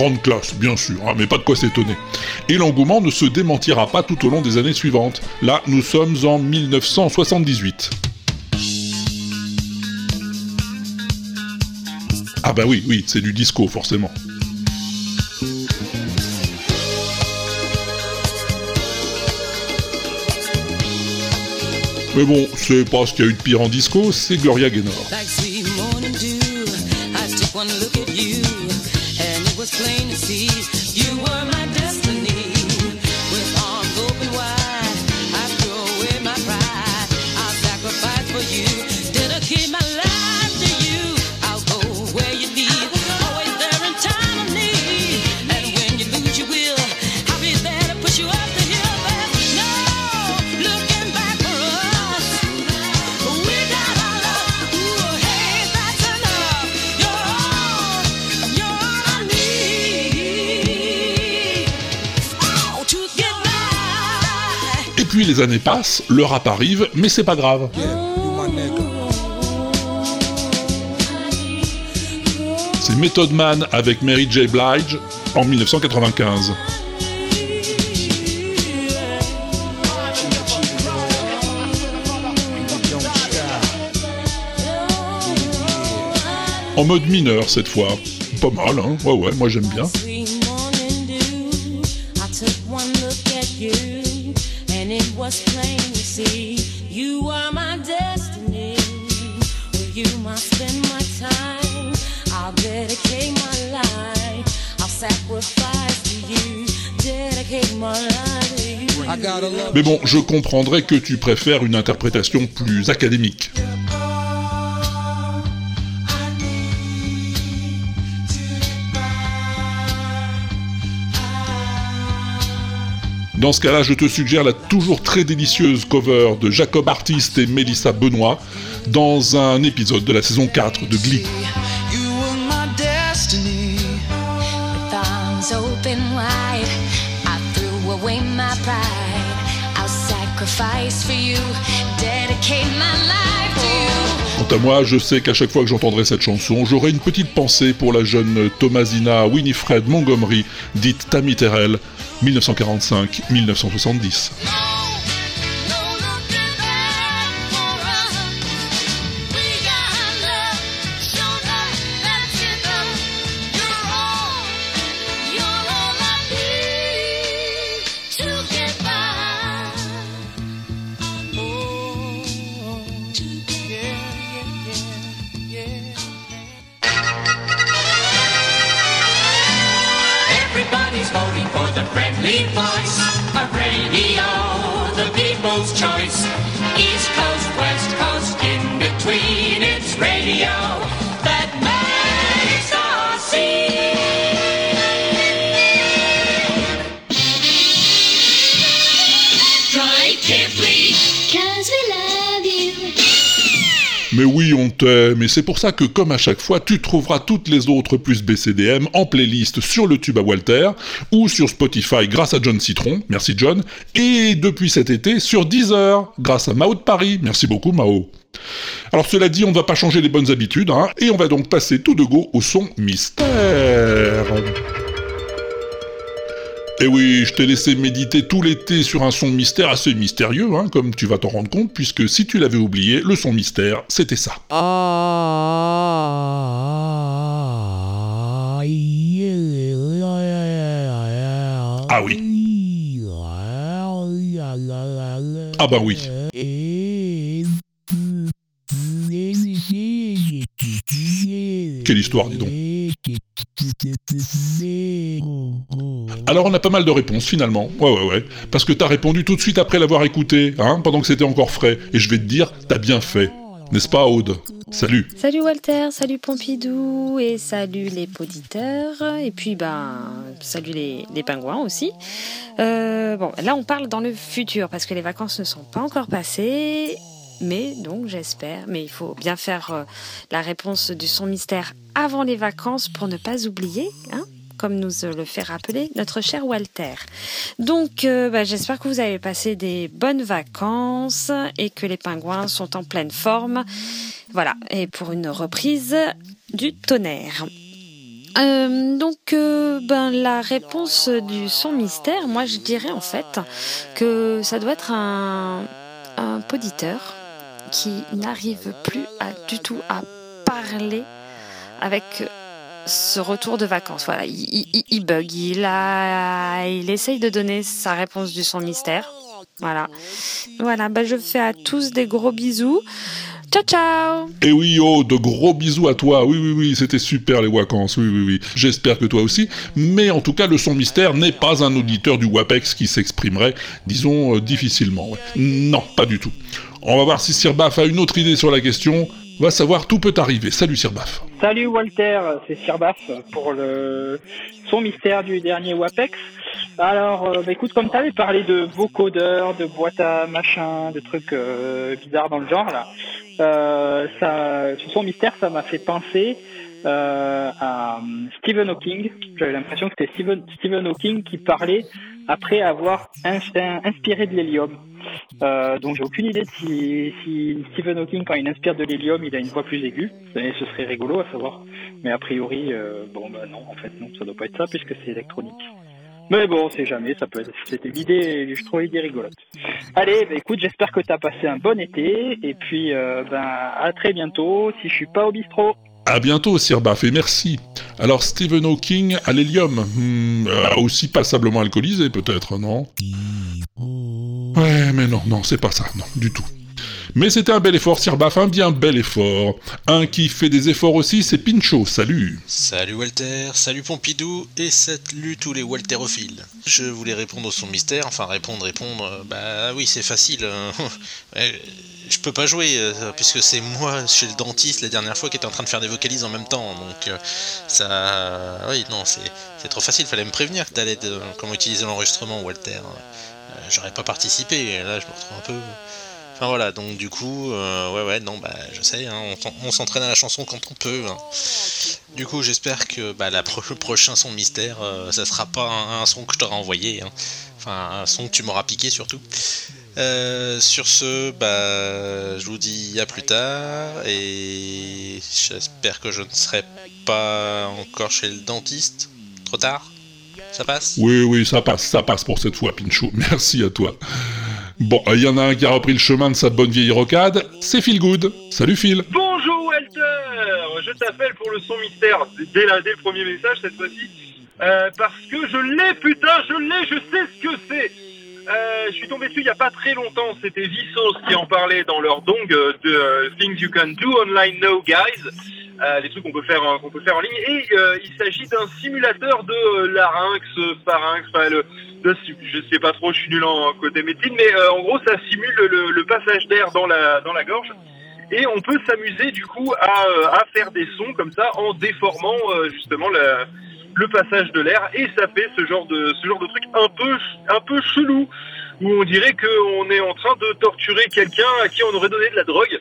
Grande classe, bien sûr, hein, mais pas de quoi s'étonner. Et l'engouement ne se démentira pas tout au long des années suivantes. Là, nous sommes en 1978. Ah bah oui, oui, c'est du disco, forcément. Mais bon, c'est pas ce qu'il y a eu de pire en disco, c'est Gloria Gaynor. See puis les années passent, le rap arrive, mais c'est pas grave. C'est Method Man avec Mary J. Blige en 1995. En mode mineur cette fois. Pas mal, hein Ouais, ouais, moi j'aime bien. It was plain to see you were my destiny. With you, I spend my time. I'll dedicate my life. I'll sacrifice to you. Dedicate my life Mais bon, je comprendrais que tu préfères une interprétation plus académique. Dans ce cas-là, je te suggère la toujours très délicieuse cover de Jacob Artist et Melissa Benoît dans un épisode de la saison 4 de Glee. Quant à moi, je sais qu'à chaque fois que j'entendrai cette chanson, j'aurai une petite pensée pour la jeune Thomasina Winifred Montgomery, dite Tammy Terrell, 1945-1970. Mais oui, on t'aime, et c'est pour ça que, comme à chaque fois, tu trouveras toutes les autres plus BCDM en playlist sur le tube à Walter, ou sur Spotify grâce à John Citron, merci John, et depuis cet été sur Deezer, grâce à Mao de Paris, merci beaucoup Mao. Alors cela dit, on ne va pas changer les bonnes habitudes, hein, et on va donc passer tout de go au son mystère. Et oui, je t'ai laissé méditer tout l'été sur un son mystère assez mystérieux, hein, comme tu vas t'en rendre compte, puisque si tu l'avais oublié, le son mystère, c'était ça. Ah oui. Ah bah oui. Quelle histoire, dis donc. Alors on a pas mal de réponses finalement. Ouais ouais ouais. Parce que t'as répondu tout de suite après l'avoir écouté, hein, pendant que c'était encore frais. Et je vais te dire, t'as bien fait. N'est-ce pas Aude? Salut. Salut Walter, salut Pompidou et salut les poditeurs et puis ben salut les, pingouins aussi. Euh, bon, là on parle dans le futur parce que les vacances ne sont pas encore passées, mais donc j'espère, mais il faut bien faire euh, la réponse du son mystère avant les vacances pour ne pas oublier, hein comme nous le fait rappeler notre cher Walter. Donc, euh, bah, j'espère que vous avez passé des bonnes vacances et que les pingouins sont en pleine forme. Voilà, et pour une reprise du tonnerre. Euh, donc, euh, ben, la réponse du son mystère, moi je dirais en fait que ça doit être un, un poditeur qui n'arrive plus du tout à parler avec ce retour de vacances. Voilà, il, bug, il, a, il essaye de donner sa réponse du son mystère. Voilà. Voilà, bah je fais à tous des gros bisous. Ciao, ciao Et oui, oh, de gros bisous à toi. Oui, oui, oui, c'était super les vacances. Oui, oui, oui. J'espère que toi aussi. Mais en tout cas, le son mystère n'est pas un auditeur du WAPEX qui s'exprimerait, disons, euh, difficilement. Non, pas du tout. On va voir si Sirbaf a une autre idée sur la question. Va savoir, tout peut arriver. Salut Sirbaf. Salut Walter, c'est Sirbaf pour le son mystère du dernier WAPEX. Alors, euh, bah, écoute, comme tu avais parlé de vocodeurs, de boîtes à machin, de trucs euh, bizarres dans le genre, là, euh, ça, son mystère, ça m'a fait penser euh, à euh, Stephen Hawking. J'avais l'impression que c'était Stephen, Stephen Hawking qui parlait après avoir ins- inspiré de l'hélium. Euh, donc j'ai aucune idée de si, si Stephen Hawking, quand il inspire de l'hélium, il a une voix plus aiguë. Et ce serait rigolo à savoir. Mais a priori, euh, bon bah non, en fait non, ça doit pas être ça puisque c'est électronique. Mais bon, c'est jamais, ça peut être. C'était l'idée, je trouvais l'idée rigolote. Allez, bah écoute, j'espère que t'as passé un bon été et puis euh, ben à très bientôt. Si je suis pas au bistrot. À bientôt, Sirbaf, et merci. Alors, Stephen Hawking à l'hélium, hmm, euh, aussi passablement alcoolisé, peut-être, non? Ouais, mais non, non, c'est pas ça, non, du tout. Mais c'était un bel effort, Sirbaf, un bien bel effort. Un qui fait des efforts aussi, c'est Pincho, salut. Salut Walter, salut Pompidou et salut tous les Walterophiles. Je voulais répondre au son mystère, enfin répondre, répondre, euh, bah oui c'est facile. hein. [laughs] Euh, Je peux pas jouer euh, puisque c'est moi chez le dentiste la dernière fois qui était en train de faire des vocalises en même temps, donc euh, ça, oui non c'est trop facile, fallait me prévenir que t'allais de comment utiliser l'enregistrement Walter. J'aurais pas participé, là je me retrouve un peu. Enfin voilà, donc du coup, euh, ouais ouais, non, bah je sais, hein, on, s'en- on s'entraîne à la chanson quand on peut. hein. Du coup, j'espère que bah, la le prochain son mystère, euh, ça sera pas un, un son que je t'aurai envoyé, hein. enfin un son que tu m'auras piqué surtout. Euh, sur ce, bah, je vous dis à plus tard et j'espère que je ne serai pas encore chez le dentiste. Trop tard Ça passe? Oui, oui, ça passe, ça passe pour cette fois, Pincho. [laughs] Merci à toi. Bon, il y en a un qui a repris le chemin de sa bonne vieille rocade, c'est Phil Good. Salut Phil. Bonjour Walter, je t'appelle pour le son mystère dès, la- dès le premier message cette fois-ci euh, parce que je l'ai putain, je l'ai, je sais ce que c'est. Euh, je suis tombé dessus il n'y a pas très longtemps, c'était Vsauce qui en parlait dans leur dong de euh, Things You Can Do Online Now Guys, euh, des trucs qu'on peut faire peut faire en ligne. Et euh, il s'agit d'un simulateur de larynx, pharynx, enfin le de- je sais pas trop, je suis nul en côté médecine, mais en gros ça simule le, le passage d'air dans la dans la gorge. Et on peut s'amuser du coup à, à faire des sons comme ça en déformant justement la- le passage de l'air et ça fait ce genre de ce genre de truc un peu un peu chelou. où on dirait qu'on est en train de torturer quelqu'un à qui on aurait donné de la drogue.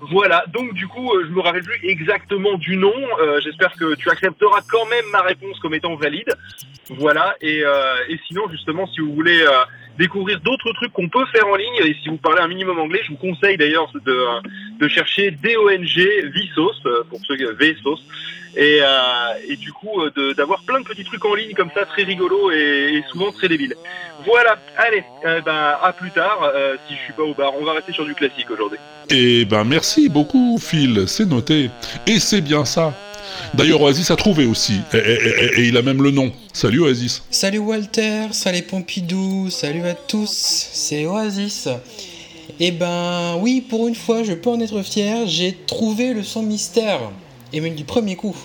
Voilà, donc du coup, euh, je me rappelle plus exactement du nom. Euh, J'espère que tu accepteras quand même ma réponse comme étant valide. Voilà, et, euh, sinon, justement, si vous voulez découvrir d'autres trucs qu'on peut faire en ligne, et si vous parlez un minimum anglais, je vous conseille d'ailleurs de, de chercher DONG Vsauce, pour ceux Vsauce, et, euh, et du coup, euh, de- d'avoir plein de petits trucs en ligne comme ça, très rigolos et, et souvent très débiles. Voilà, allez, euh, ben, à plus tard, euh, si je suis pas au bar, on va rester sur du classique aujourd'hui. Eh ben merci beaucoup Phil, c'est noté. Et c'est bien ça. D'ailleurs Oasis a trouvé aussi, et, et- et- et il a même le nom. Salut Oasis. Salut Walter, salut Pompidou, salut à tous, c'est Oasis. Et ben oui, pour une fois, je peux en être fier, j'ai trouvé le son mystère, et même du premier coup.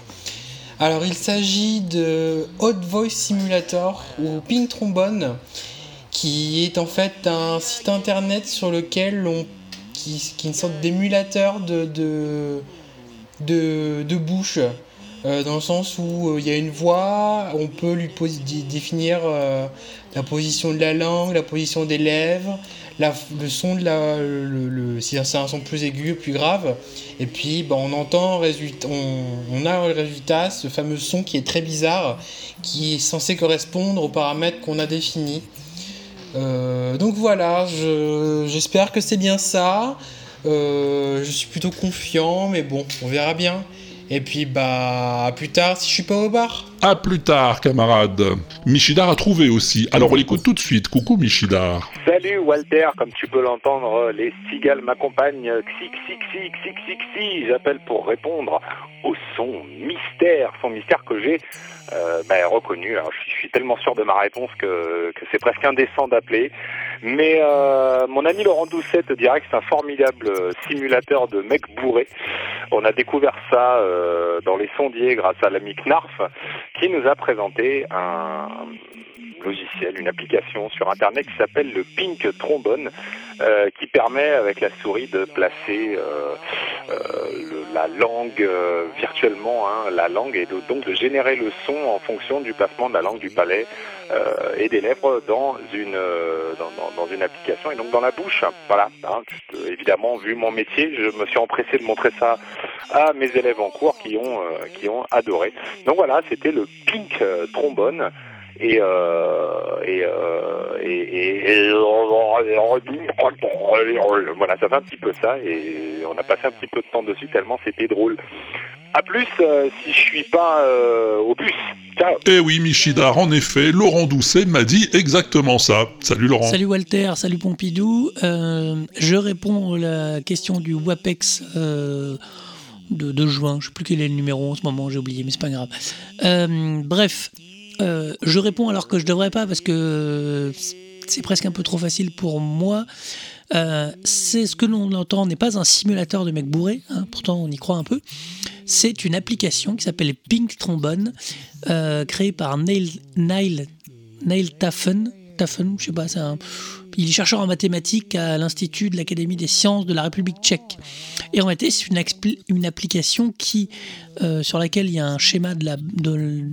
Alors il s'agit de Hot Voice Simulator ou Pink Trombone, qui est en fait un site internet sur lequel on qui, est une sorte d'émulateur de, de, de, bouche, euh, dans le sens où euh, il y a une voix, on peut lui définir euh, la position de la langue, la position des lèvres, la, le son de la, le, le- c'est un son plus aigu, plus grave, et puis bah, on entend, on, on a le résultat, ce fameux son qui est très bizarre, qui est censé correspondre aux paramètres qu'on a définis. Euh, donc voilà, je- j'espère que c'est bien ça. Euh, je suis plutôt confiant, mais bon, on verra bien. Et puis bah à plus tard si je suis pas au bar. À plus tard camarade. Michidar a trouvé aussi. Alors on l'écoute tout de suite. Coucou Michidar. Salut Walter, comme tu peux l'entendre, les cigales m'accompagnent. Xi, xi, xi, xi, xi, xi. J'appelle pour répondre au son mystère, son mystère que j'ai euh, bah, reconnu. Alors, je, suis, tellement sûr de ma réponse que, c'est presque indécent d'appeler. Mais euh, mon ami Laurent Doucet te dirait que c'est un formidable simulateur de mec bourré. On a découvert ça euh, dans les sondiers grâce à l'ami Knarf qui nous a présenté un logiciel, une application sur Internet qui s'appelle le Pink Trombone, euh, qui permet avec la souris de placer euh, euh, la langue euh, virtuellement, hein, la langue, et donc de générer le son en fonction du placement de la langue du palais euh, et des lèvres dans une dans, dans- une application et donc dans la bouche. Voilà. hein, évidemment, vu mon métier, je me suis empressé de montrer ça à mes élèves en cours qui ont qui ont adoré. Donc voilà, c'était le Pink Trombone. Et, euh, et, euh, et, et- et- voilà, ça fait un petit peu ça et on a passé un petit peu de temps dessus tellement c'était drôle. À plus euh, si je suis pas euh, au bus. Ciao. Eh oui Michidar, en effet, Laurent Doucet m'a dit exactement ça. Salut Laurent. Salut Walter, salut Pompidou. Euh, je réponds à la question du WAPEX euh, de, de juin. Je sais plus quel est le numéro en ce moment, j'ai oublié, mais c'est pas grave. Euh, bref, euh, je réponds alors que je devrais pas parce que c'est presque un peu trop facile pour moi. Euh, c'est ce que l'on entend n'est pas un simulateur de mec bourré, hein, pourtant on y croit un peu. C'est une application qui s'appelle Pink Trombone, euh, créée par Neil, Neil, Neil je sais pas, un, il est chercheur en mathématiques à l'Institut de l'Académie des sciences de la République tchèque. Et en réalité, c'est une, application qui, euh, sur laquelle il y a un schéma, de la, de,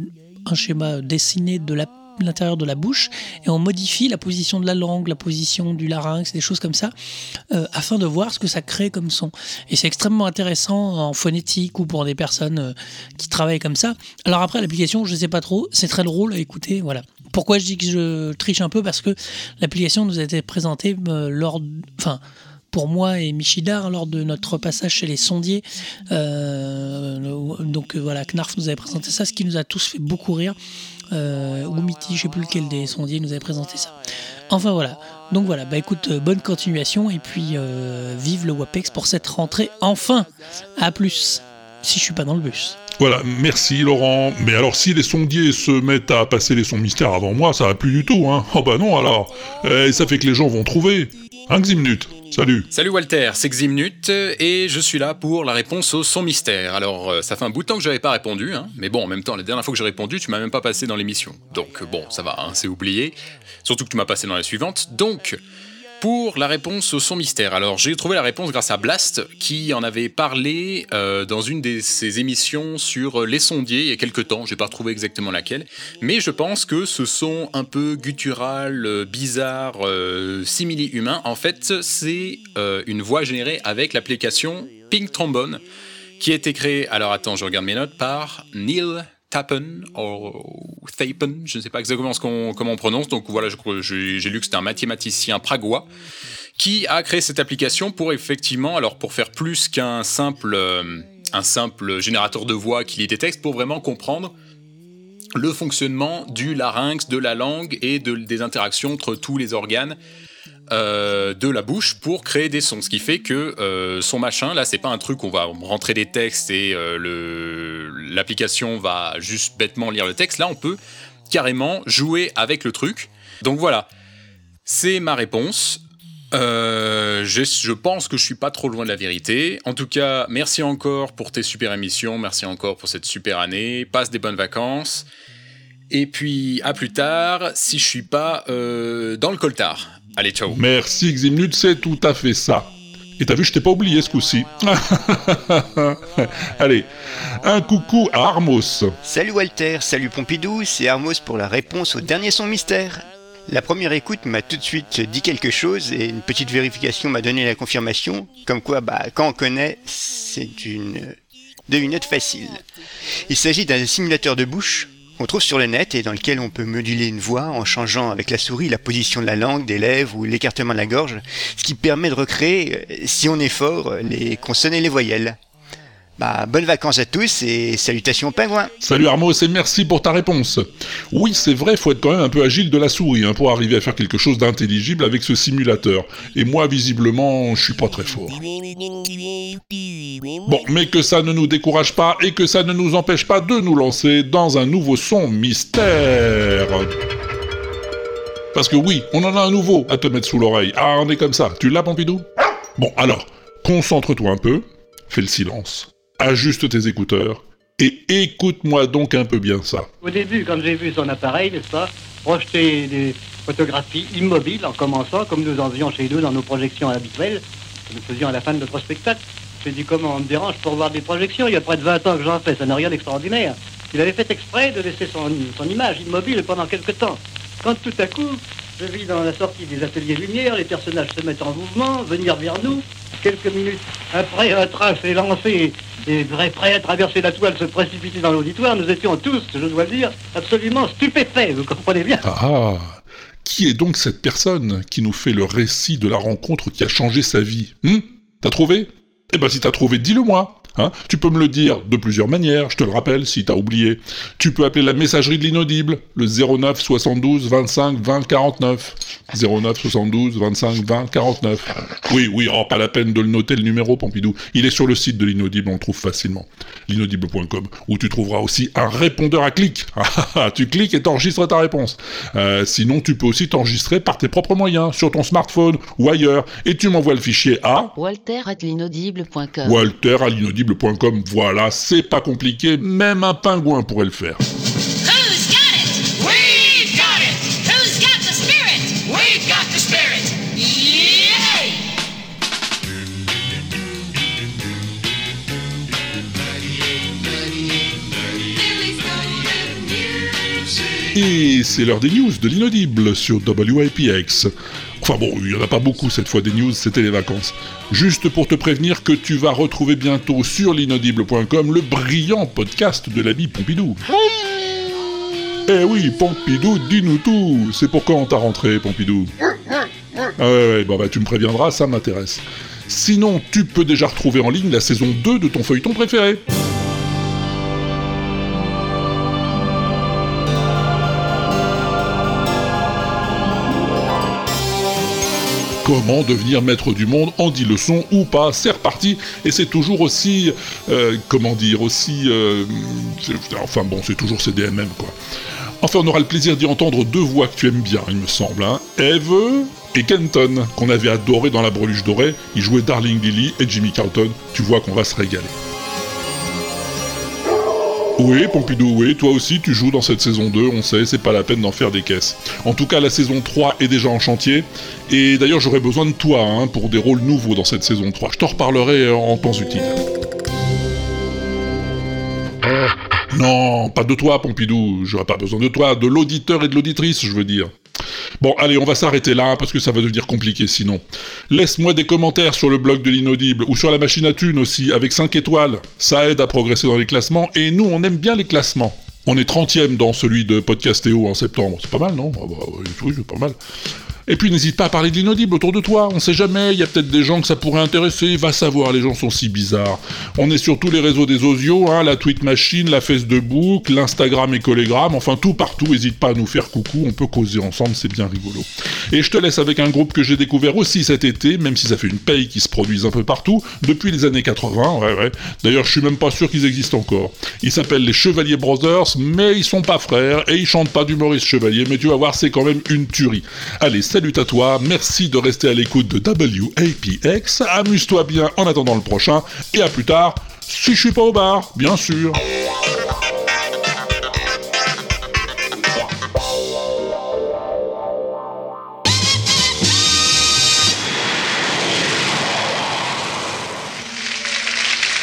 un schéma dessiné de l'intérieur de la bouche et on modifie la position de la langue, la position du larynx, des choses comme ça, euh, afin de voir ce que ça crée comme son. Et c'est extrêmement intéressant en phonétique ou pour des personnes euh, qui travaillent comme ça. Alors après, l'application, je sais pas trop, c'est très drôle à écouter, voilà. Pourquoi je dis que je triche un peu? Parce que l'application nous a été présentée euh, lors, enfin, pour moi et Michidar lors de notre passage chez les sondiers. Euh, donc euh, voilà, Knarf nous avait présenté ça, ce qui nous a tous fait beaucoup rire. Euh, ou Mitty, je sais plus lequel des sondiers nous avait présenté ça. Enfin voilà. Donc voilà, bah écoute, bonne continuation et puis vive le WAPEX pour cette rentrée enfin. À plus. Si je suis pas dans le bus. Voilà, merci Laurent. Mais alors si les sondiers se mettent à passer les sons mystères avant moi, ça va plus du tout, hein. Oh bah non alors. Eh, ça fait que les gens vont trouver. Un Ximnut? Salut. Salut Walter, c'est Ximnut et je suis là pour la réponse au son mystère. Alors, euh, ça fait un bout de temps que j'avais pas répondu, hein, mais bon, en même temps, la dernière fois que j'ai répondu, tu m'as même pas passé dans l'émission. Donc, euh, bon, ça va, hein, c'est oublié. Surtout que tu m'as passé dans la suivante. Donc, Pour la réponse au son mystère, alors j'ai trouvé la réponse grâce à Blast qui en avait parlé euh, dans une de ses émissions sur les sondiers il y a quelques temps, j'ai pas retrouvé exactement laquelle, mais je pense que ce son un peu guttural, euh, bizarre, euh, simili-humain, en fait c'est euh, une voix générée avec l'application Pink Trombone qui a été créée, alors attends je regarde mes notes, par Neil Tappen, ou Thapen, je ne sais pas exactement comment on prononce, donc voilà, j'ai lu que c'était un mathématicien pragois qui a créé cette application pour effectivement, alors pour faire plus qu'un simple, euh, un simple générateur de voix qui lit des textes, pour vraiment comprendre le fonctionnement du larynx, de la langue et de- des interactions entre tous les organes euh, de la bouche pour créer des sons. Ce qui fait que euh, son machin, là, c'est pas un truc où on va rentrer des textes et euh, l'application va juste bêtement lire le texte. Là, on peut carrément jouer avec le truc. Donc voilà, c'est ma réponse. Je, pense que je suis pas trop loin de la vérité. En tout cas, merci encore pour tes super émissions, merci encore pour cette super année. Passe des bonnes vacances. Et puis à plus tard, si je suis pas dans le coltard. Allez, ciao. Merci Ximnut, c'est tout à fait ça. Et t'as vu, je t'ai pas oublié ce coup-ci. [laughs] Allez, un coucou à Armos. Salut Walter, salut Pompidou, c'est Armos pour la réponse au dernier son mystère. La première écoute m'a tout de suite dit quelque chose et une petite vérification m'a donné la confirmation, comme quoi bah, quand on connaît, c'est une devinette facile. Il s'agit d'un simulateur de bouche qu'on trouve sur le net et dans lequel on peut moduler une voix en changeant avec la souris la position de la langue, des lèvres ou l'écartement de la gorge, ce qui permet de recréer, euh, si on est fort, les consonnes et les voyelles. Bah, bonnes vacances à tous et salutations pingouins Salut Armos et merci pour ta réponse. Oui, c'est vrai, faut être quand même un peu agile de la souris hein, pour arriver à faire quelque chose d'intelligible avec ce simulateur. Et moi, visiblement, je suis pas très fort. Bon, mais que ça ne nous décourage pas et que ça ne nous empêche pas de nous lancer dans un nouveau son mystère. Parce que oui, on en a un nouveau à te mettre sous l'oreille. Ah, on est comme ça. Tu l'as, Pompidou? Bon, alors, concentre-toi un peu, fais le silence, ajuste tes écouteurs et écoute-moi donc un peu bien ça. Au début, quand j'ai vu son appareil, n'est-ce pas, projeter des photographies immobiles en commençant, comme nous en faisions chez nous dans nos projections habituelles, que nous faisions à la fin de notre spectacle. J'ai dit comment on me dérange pour voir des projections, il y a près de 20 ans que j'en fais, ça n'a rien d'extraordinaire. Il avait fait exprès de laisser son, son image immobile pendant quelque temps. Quand tout à coup, je vis dans la sortie des ateliers lumière, les personnages se mettent en mouvement, venir vers nous. Quelques minutes après, un train s'est lancé. Et prêt à traverser la toile, se précipiter dans l'auditoire. Nous étions tous, je dois dire, absolument stupéfaits, vous comprenez bien. Ah Qui est donc cette personne qui nous fait le récit de la rencontre qui a changé sa vie Hum T'as trouvé? Eh ben si t'as trouvé, dis-le moi Hein? Tu peux me le dire de plusieurs manières, je te le rappelle si t'as oublié. Tu peux appeler la messagerie de l'inaudible, le 09 72 25 20 49. 09 72 25 20 49. Oui, oui, oh, pas la peine de le noter le numéro, Pompidou. Il est sur le site de l'inaudible, on le trouve facilement. L'inaudible.com, où tu trouveras aussi un répondeur à clic. [laughs] Ah, tu cliques et t'enregistres ta réponse. Euh, sinon, tu peux aussi t'enregistrer par tes propres moyens, sur ton smartphone ou ailleurs, et tu m'envoies le fichier à Walter at l'inaudible.com. Walter à l'inaudible.com. Voilà, c'est pas compliqué, même un pingouin pourrait le faire. Et c'est l'heure des news de l'inaudible sur WIPX. Enfin bon, il n'y en a pas beaucoup cette fois des news, c'était les vacances. Juste pour te prévenir que tu vas retrouver bientôt sur l'inaudible.com le brillant podcast de l'ami Pompidou. Eh oui, Pompidou, dis-nous tout C'est pour quand on t'a rentré, Pompidou? Ah [laughs] ouais, ouais, bon bah tu me préviendras, ça m'intéresse. Sinon, tu peux déjà retrouver en ligne la saison 2 de ton feuilleton préféré. Comment devenir maître du monde en 10 leçons ou pas C'est reparti et c'est toujours aussi, euh, comment dire, aussi, euh, enfin bon, c'est toujours CDMM quoi. Enfin, on aura le plaisir d'y entendre deux voix que tu aimes bien, il me semble, hein. Eve et Kenton, qu'on avait adoré dans La Breluche Dorée. Ils jouaient Darling Lily et Jimmy Carlton. Tu vois qu'on va se régaler. Oui, Pompidou, oui, toi aussi tu joues dans cette saison 2, on sait, c'est pas la peine d'en faire des caisses. En tout cas, la saison 3 est déjà en chantier, et d'ailleurs j'aurais besoin de toi hein, pour des rôles nouveaux dans cette saison 3. Je t'en reparlerai euh, en temps utile. Non, pas de toi, Pompidou, j'aurais pas besoin de toi, de l'auditeur et de l'auditrice, je veux dire. Bon, allez, on va s'arrêter là, parce que ça va devenir compliqué sinon. Laisse-moi des commentaires sur le blog de l'inaudible, ou sur la machine à thunes aussi, avec 5 étoiles. Ça aide à progresser dans les classements, et nous, on aime bien les classements. On est 30ème dans celui de Podcastéo en septembre. C'est pas mal, non? Ah bah, oui, c'est pas mal. Et puis n'hésite pas à parler de l'inaudible autour de toi, on sait jamais, il y a peut-être des gens que ça pourrait intéresser, va savoir, les gens sont si bizarres. On est sur tous les réseaux des osios, hein, la tweet machine, la fesse de boucle, l'Instagram et Collegram, enfin tout partout, n'hésite pas à nous faire coucou, on peut causer ensemble, c'est bien rigolo. Et je te laisse avec un groupe que j'ai découvert aussi cet été, même si ça fait une paye qui se produise un peu partout, depuis les années 80, ouais ouais. D'ailleurs je suis même pas sûr qu'ils existent encore. Ils s'appellent les Chevalier Brothers, mais ils sont pas frères, et ils chantent pas du Maurice Chevalier, mais tu vas voir, c'est quand même une tuerie. Allez, salut à toi, merci de rester à l'écoute de WAPX, amuse-toi bien en attendant le prochain, et à plus tard, si je suis pas au bar, bien sûr.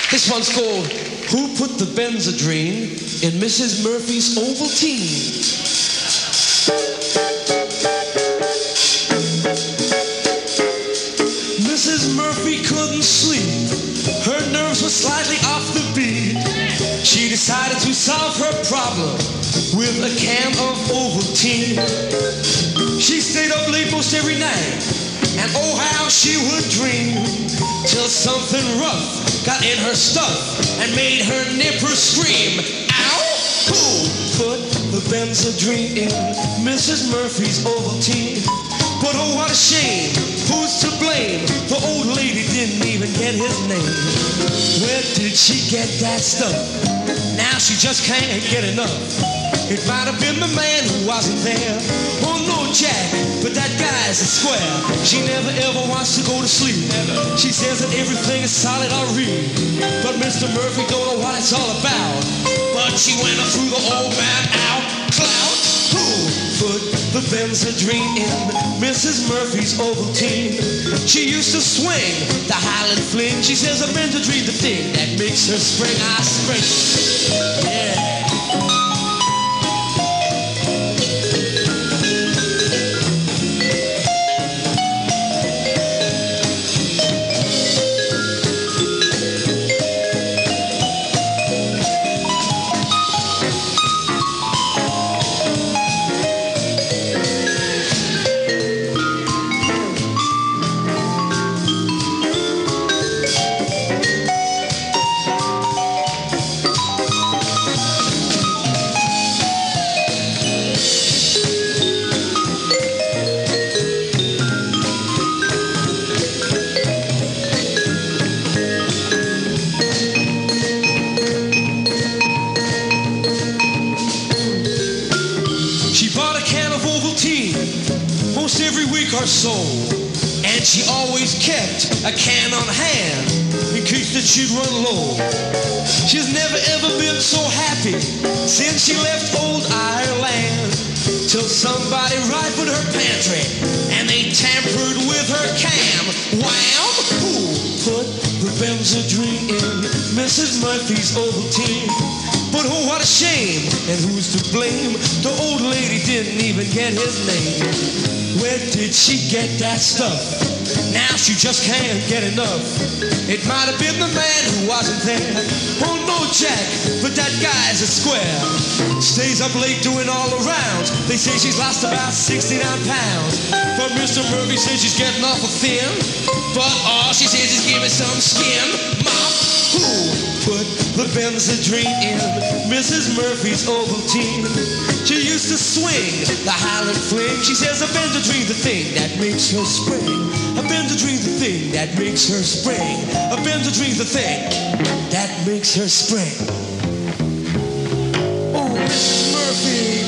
This one's called Who Put the Benzodrine in Mrs. Murphy's Ovaltine? Slightly off the beat. She decided to solve her problem with a can of Ovaltine. She stayed up late most every night, and oh how she would dream till something rough got in her stuff and made her nippers scream. Ow! Who put the Benzodrine in Mrs. Murphy's Ovaltine? But oh, what a shame! Who's to blame? The old lady didn't even get his name. Where did she get that stuff? Now she just can't get enough. It might have been the man who wasn't there. Oh no, Jack, but that guy's a square. She never ever wants to go to sleep. She says that everything is solid or real. But Mr. Murphy don't know what it's all about. But she went up through the old man out. Clout, who the Benzodrine in Mrs. Murphy's Ovaltine? She used to swing the Highland fling. She says a Benzodrine the thing that makes her spring. I spring. Yeah. Pantry and they tampered with her cam. Wham! Who put the Benzodrine in Mrs. Murphy's Ovaltine? But oh, what a shame! And who's to blame? The old lady didn't even get his name. Where did she get that stuff? She just can't get enough. It might have been the man who wasn't there. Oh no, Jack, but that guy's a square. Stays up late doing all the rounds. They say she's lost about 69 pounds. But Mr. Murphy says she's getting awful thin. But all she says is give me some skin. Mom, who put the Benzodrine in Mrs. Murphy's Ovaltine? Used to swing the Highland fling. She says a Benzodrine the thing that makes her spring. A Benzodrine the thing that makes her spring. A Benzodrine the thing that makes her spring. Oh, Mrs. Murphy.